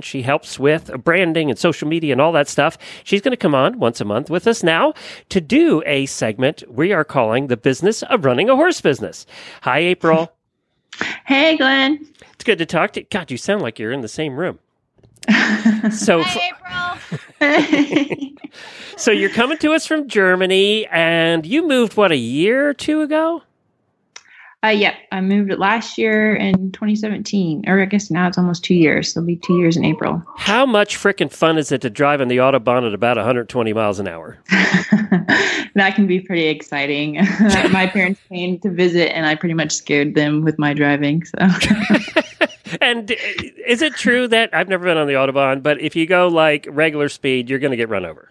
equestrian. She helps with uh, branding and social media and all that stuff. She's going to come on once a month with us now to do a segment we are calling The Business of Running a Horse Business. Hi, April. Hey, Glenn. It's good to talk to you. God, you sound like you're in the same room. So, april so you're coming to us from Germany, and you moved what a year or two ago? Uh, yeah, I moved it last year in 2017, or I guess now it's almost two years. It'll be two years in April. How much freaking fun is it to drive on the autobahn at about 120 miles an hour? that can be pretty exciting. my parents came to visit, and I pretty much scared them with my driving. So, And uh, is it true that I've never been on the autobahn, but if you go like regular speed, you're going to get run over?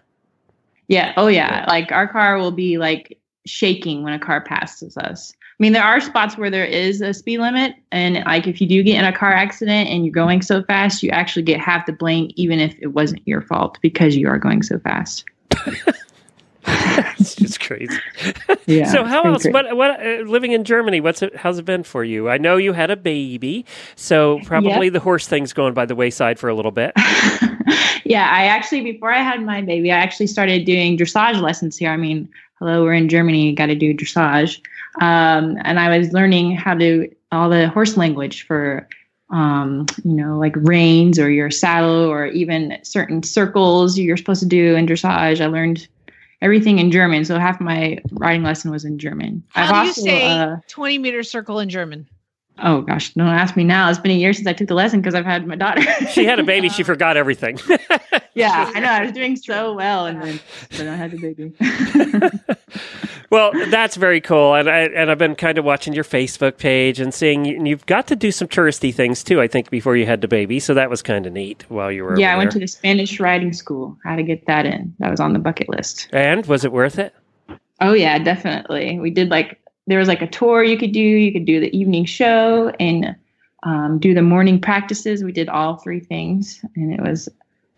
yeah, oh yeah, like our car will be like shaking when a car passes us. I mean, there are spots where there is a speed limit, and like if you do get in a car accident and you're going so fast, you actually get half the blame, even if it wasn't your fault because you are going so fast. it's just crazy. Yeah. so how else? pretty What? What? Uh, living in Germany, what's it? How's it been for you? I know you had a baby, so probably Yep. the horse thing's going by the wayside for a little bit. yeah, I actually before I had my baby, I actually started doing dressage lessons here. I mean, hello, we're in Germany, got to do dressage, um, and I was learning how to all the horse language for, um, you know, like reins or your saddle or even certain circles you're supposed to do in dressage. I learned everything in German, so half my riding lesson was in German. How do you also, say uh, 20 meter circle in German? Oh gosh, don't ask me now. It's been a year since I took the lesson because I've had my daughter. She had a baby, she forgot everything. yeah, I know. I was doing so well, and then then I had the baby. well, that's very cool, and I and I've been kind of watching your Facebook page and seeing you, and you've got to do some touristy things too. I think before you had the baby, so that was kind of neat while you were. yeah, I went to the Spanish riding school. How to get that in? That was on the bucket list. And was it worth it? Oh yeah, definitely. We did like there was like a tour you could do. You could do the evening show and um, do the morning practices. We did all three things, and it was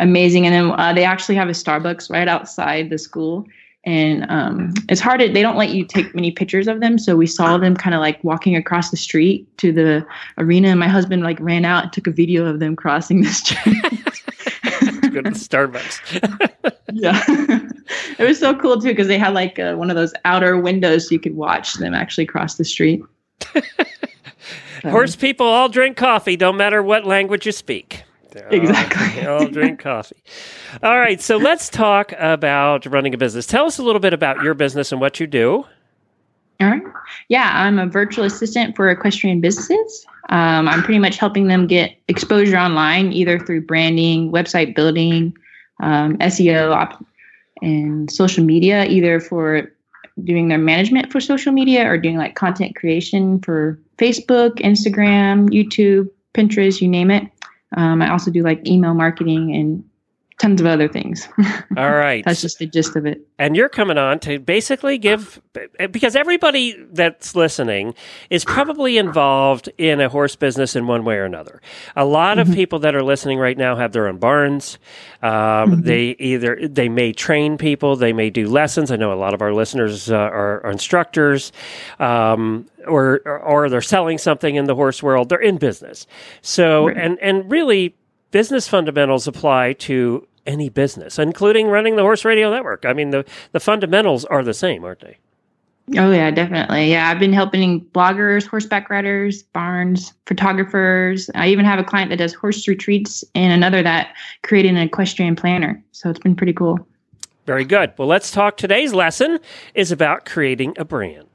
amazing. And then uh, they actually have a Starbucks right outside the school. And um, it's hard to, they don't let you take many pictures of them. So we saw them kind of like walking across the street to the arena. And my husband like ran out and took a video of them crossing the street. Go to the Starbucks. yeah. it was so cool too because they had like uh, one of those outer windows so you could watch them actually cross the street. Horse people all drink coffee, don't matter what language you speak. Exactly. All drink coffee. All right, so let's talk about running a business. Tell us a little bit about your business and what you do. All right. Yeah, I'm a virtual assistant for equestrian businesses. Um, I'm pretty much helping them get exposure online, either through branding, website building, um, SEO, op- and social media, either for doing their management for social media or doing like content creation for Facebook, Instagram, YouTube, Pinterest, you name it. Um, I also do like email marketing and tons of other things. All right. That's just the gist of it. And you're coming on to basically give, because everybody that's listening is probably involved in a horse business in one way or another. A lot of people that are listening right now have their own barns. Um, They either, they may train people, they may do lessons. I know a lot of our listeners uh, are, are instructors. Um, or, or they're selling something in the horse world. They're in business. So, and, and really, business fundamentals apply to any business, including running the Horse Radio Network. I mean, the, the fundamentals are the same, aren't they? Oh yeah, definitely. Yeah, I've been helping bloggers, horseback riders, barns, photographers. I even have a client that does horse retreats and another that created an equestrian planner. So it's been pretty cool. Very good. Well, let's talk. Today's lesson is about creating a brand.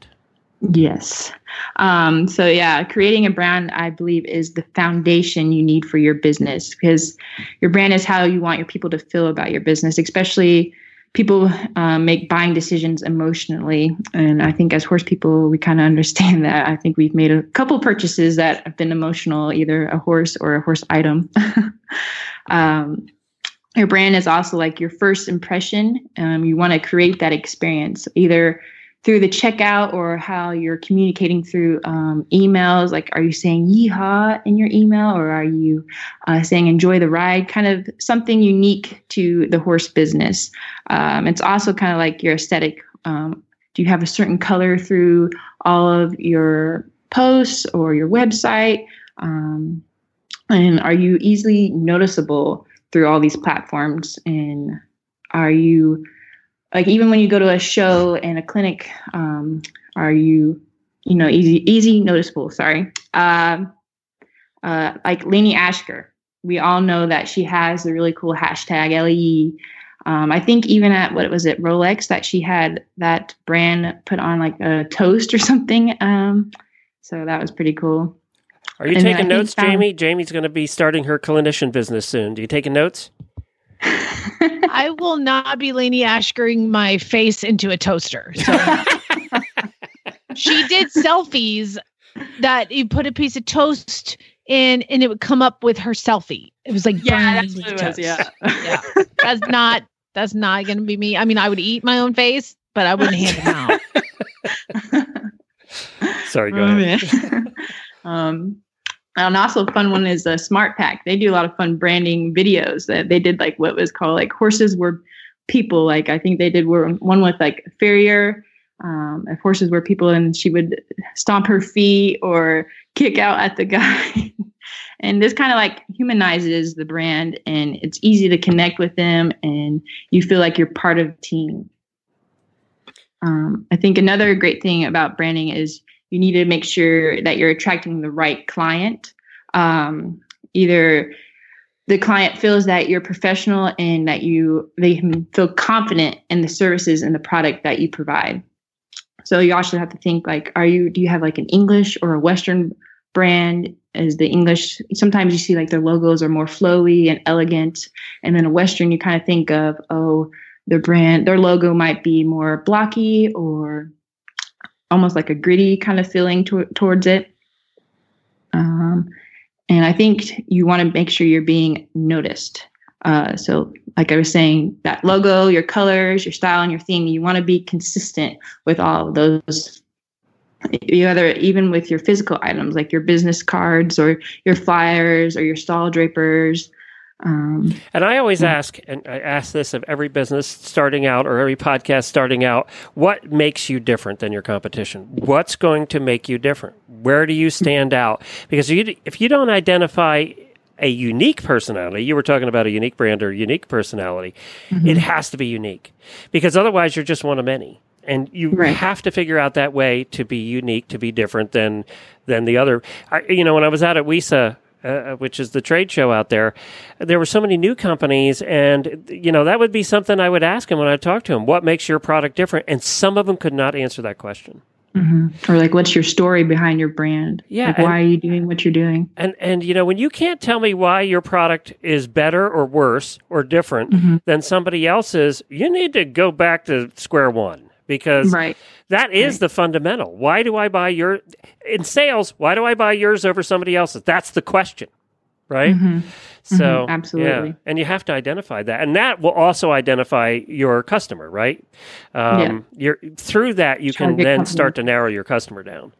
Yes. Um, so yeah, creating a brand, I believe, is the foundation you need for your business because your brand is how you want your people to feel about your business, especially people um, make buying decisions emotionally. And I think as horse people, we kind of understand that. I think we've made a couple purchases that have been emotional, either a horse or a horse item. um, your brand is also like your first impression. Um, you want to create that experience, either through the checkout or how you're communicating through um, emails. Like, are you saying yeehaw in your email or are you uh, saying enjoy the ride? Kind of something unique to the horse business. Um, it's also kind of like your aesthetic. Um, do you have a certain color through all of your posts or your website? Um, and are you easily noticeable through all these platforms? And are you like even when you go to a show and a clinic um, are you you know easy easy noticeable sorry. Uh, uh, like Lainey Ashker we all know that she has a really cool hashtag LE um, I think even at what was it Rolex that she had that brand put on like a toast or something um, so that was pretty cool. Are you and taking notes Jamie? Jamie's going to be starting her clinician business soon. Do you taking notes I will not be Lainey Ashkering my face into a toaster. So. she did selfies that you put a piece of toast in and it would come up with her selfie. It was like yeah, that's what it was. Yeah, yeah. That's not that's not going to be me. I mean, I would eat my own face, but I wouldn't hand them out. Sorry, go oh, ahead. um, and also a fun one is a SmartPak. They do a lot of fun branding videos that they did like what was called like horses were people. Like i think they did one with like a farrier um, if horses were people and she would stomp her feet or kick out at the guy. And this kind of like humanizes the brand and it's easy to connect with them and you feel like you're part of team. Um, i think another great thing about branding is you need to make sure that you're attracting the right client. Um, either the client feels that you're professional and that you they can feel confident in the services and the product that you provide. So you also have to think like, are you do you have like an English or a Western brand? Is the English sometimes you see like their logos are more flowy and elegant, and then a Western you kind of think of oh their brand their logo might be more blocky or almost like a gritty kind of feeling to, towards it. Um, and I think you want to make sure you're being noticed. Uh, so, like I was saying, that logo, your colors, your style, and your theme, you want to be consistent with all of those. Either even with your physical items like your business cards or your flyers or your stall drapers um, and I always ask, and I ask this of every business starting out or every podcast starting out, what makes you different than your competition? What's going to make you different? Where do you stand out? Because you, if you don't identify a unique personality, you were talking about a unique brand or unique personality, mm-hmm. it has to be unique because otherwise you're just one of many. And you right. have to figure out that way to be unique, to be different than than the other. I, you know, when I was out at WESA uh, uh, which is the trade show out there, there were so many new companies, and you know that would be something I would ask him when I talk to him. What makes your product different? And some of them could not answer that question. Mm-hmm. Or like, what's your story behind your brand? Yeah, like, why are you doing what you're doing? And and you know when you can't tell me why your product is better or worse or different mm-hmm. than somebody else's, you need to go back to square one because right. that is right. the fundamental. Why do I buy your in sales? Why do I buy yours over somebody else's? That's the question, right? Mm-hmm. So mm-hmm. absolutely, yeah. and you have to identify that, and that will also identify your customer, right? Um, yeah. You're through that you can then start to narrow your customer down.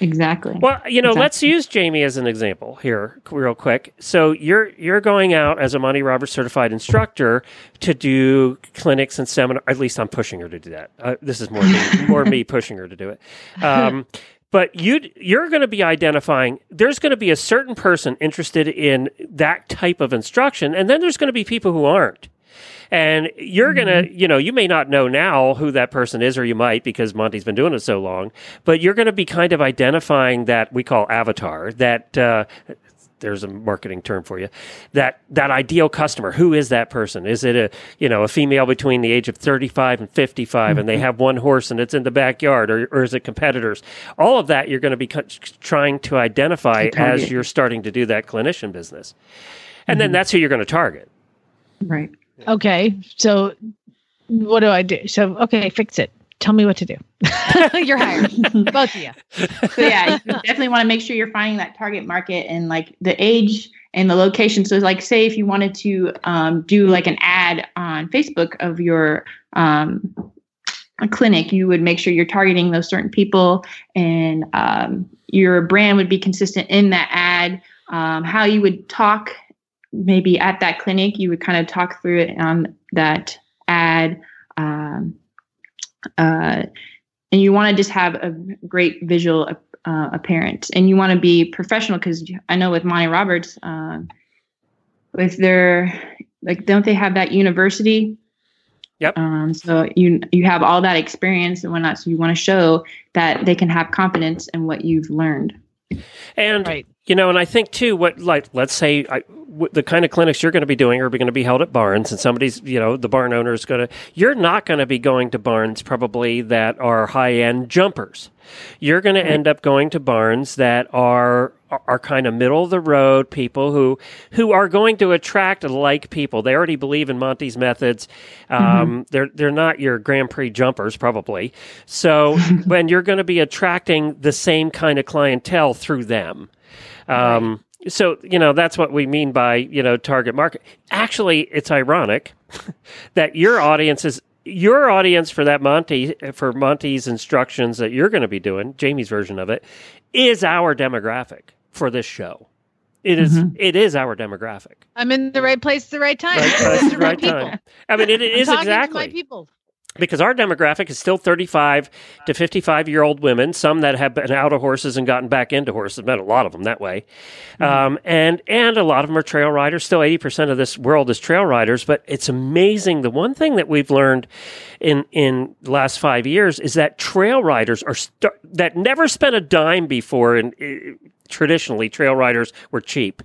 Exactly. Well, you know, exactly. let's use Jamie as an example here, real quick. So you're you're going out as a Monty Roberts certified instructor to do clinics and seminars. At least I'm pushing her to do that. Uh, this is more me, more me pushing her to do it. Um, but you you're going to be identifying. There's going to be a certain person interested in that type of instruction, and then there's going to be people who aren't. And you're going to, mm-hmm. you know, you may not know now who that person is, or you might because Monty's been doing it so long, but you're going to be kind of identifying that we call avatar, that, uh, there's a marketing term for you that that ideal customer. Who is that person? Is it a you know a female between the age of 35 and 55 and they mm-hmm. have one horse and it's in the backyard or, or is it competitors? All of that you're going to be co- trying to identify as you're starting to do that clinician business. And then mm-hmm. that's who you're going to target. Right. Okay. So what do I do? So okay, fix it. Tell me what to do. You're hired. Both of you. So yeah, you definitely want to make sure you're finding that target market and like the age and the location. So like say if you wanted to um, do like an ad on Facebook of your um, a clinic, you would make sure you're targeting those certain people and um, your brand would be consistent in that ad. Um, how you would talk maybe at that clinic, you would kind of talk through it on that ad. Um, uh, and you want to just have a great visual uh, appearance and you want to be professional because i know with monty roberts um, with their like don't they have that university Yep. um, so you you have all that experience and whatnot so you want to show that they can have confidence in what you've learned And Right. you know, and I think too, what like let's say I, w- the kind of clinics you're going to be doing are going to be held at barns, and somebody's you know the barn owner is going to. You're not going to be going to barns probably that are high end jumpers. You're going to end up going to barns that are are, kind of middle of the road people who who are going to attract like people. They already believe in Monty's methods. Um, They're they're not your Grand Prix jumpers probably. So when you're going to be attracting the same kind of clientele through them. Um, So you know that's what we mean by you know target market. Actually, it's ironic that your audience is your audience for that Monty for Monty's instructions that you're going to be doing, Jamie's version of it, is our demographic for this show. It is- mm-hmm. it is our demographic. I'm in the right place at the right time. Right place, the right right people. time. I mean, it, it I'm is exactly to my people. Because our demographic is still 35 to 55 year old women, some that have been out of horses and gotten back into horses, met a lot of them that way. Um, and, and a lot of them are trail riders. Still 80% of this world is trail riders, but it's amazing. The one thing that we've learned in, in the last five years is that trail riders are st- that never spent a dime before and traditionally trail riders were cheap.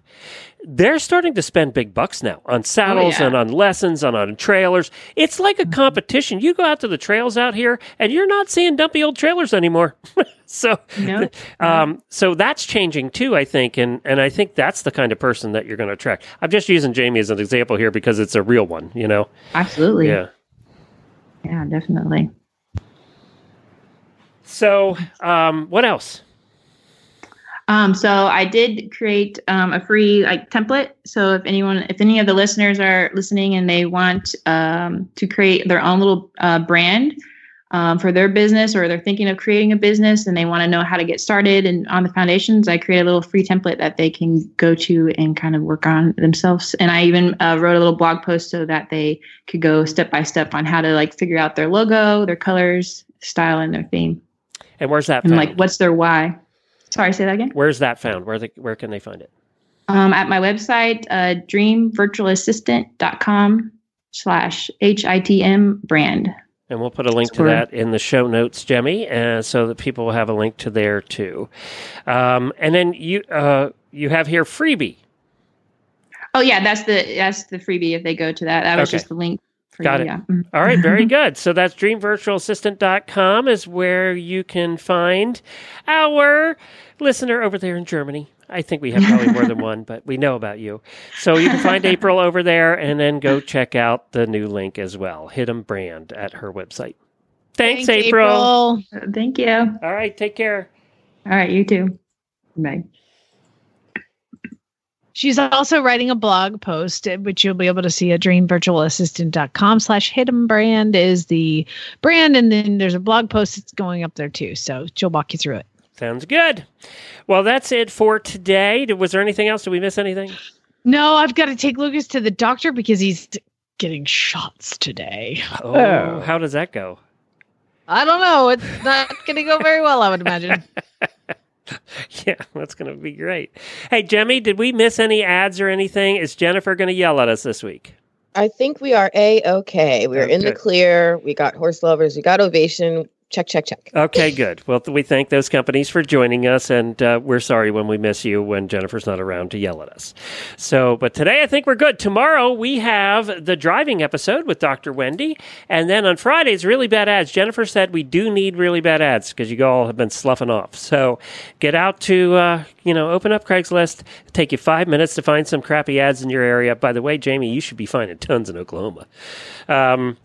They're starting to spend big bucks now on saddles yeah. and on lessons and on trailers. It's like a competition. You go out to the trails out here and you're not seeing dumpy old trailers anymore. so No. um, so that's changing too, I think, and and I think that's the kind of person that you're going to attract. I'm just using Jamie as an example here because it's a real one, you know. absolutely Yeah. yeah definitely So, um, what else? Um, so I did create um, a free like template. So if anyone, if any of the listeners are listening and they want um, to create their own little uh, brand um, for their business, or they're thinking of creating a business and they want to know how to get started and on the foundations, I create a little free template that they can go to and kind of work on themselves. And I even uh, wrote a little blog post so that they could go step by step on how to like figure out their logo, their colors, style, and their theme, And where's that and found? like what's their why. Sorry, say that again. where's that found? Where the, where can they find it? um, at my website, uh, dreamvirtualassistant.com slash HITM brand. And we'll put a link to that in the show notes, Jemmy, uh, so that people will have a link to there too. Um, and then you uh, you have here freebie. Oh yeah, that's the that's the freebie if they go to that. That was Okay. just the link. For Got you, it. Yeah. Mhm. All right, very good. So that's dreamvirtualassistant.com is where you can find our listener over there in Germany. I think we have probably more than one, but we know about you. So you can find April over there and then go check out the new link as well. Hit 'em brand at her website. Thanks, April. Uh, Thank you. All right, take care. All right, you too. Bye. She's also writing a blog post, which you'll be able to see at dreamvirtualassistant.com slash hidden brand is the brand. And then there's a blog post that's going up there too. So she'll walk you through it. Sounds good. Well, that's it for today. Was there anything else? Did we miss anything? No, I've got to take Lucas to the doctor because he's getting shots today. Oh, how does that go? I don't know. It's not going to go very well, I would imagine. Yeah, that's going to be great. Hey, Jemmy, did we miss any ads or anything? Is Jennifer going to yell at us this week? I think we are a okay. We're in the clear. We got HorseLoverZ. We got ovation. Check, check, check. Okay, good. Well, we thank those companies for joining us, and uh, we're sorry when we miss you when Jennifer's not around to yell at us. So, but today I think we're good. Tomorrow we have the driving episode with Dr. Wendy, and then on Fridays, really bad ads. Jennifer said we do need really bad ads because you all have been sloughing off. So, get out to uh, you know open up Craigslist. Take you five minutes to find some crappy ads in your area. By the way, Jamie, you should be finding tons in Oklahoma. Um,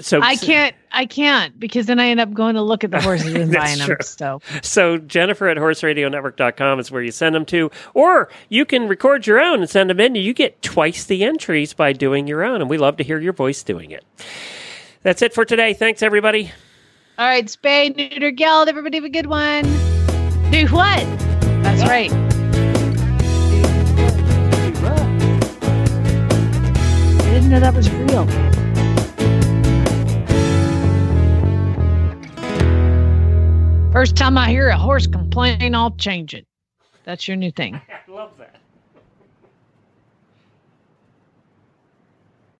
so I can't. I can't because then I end up going to look at the horses and That's buying them. So So Jennifer at horseradionetwork.com is where you send them to, or you can record your own and send them in. You get twice the entries by doing your own, and we love to hear your voice doing it. That's it for today. Thanks, everybody. all right, spay, neuter, geld. Everybody have a good one. Do what? That's right. I didn't know that was real. First time I hear a horse complain, I'll change it. That's your new thing. I love that.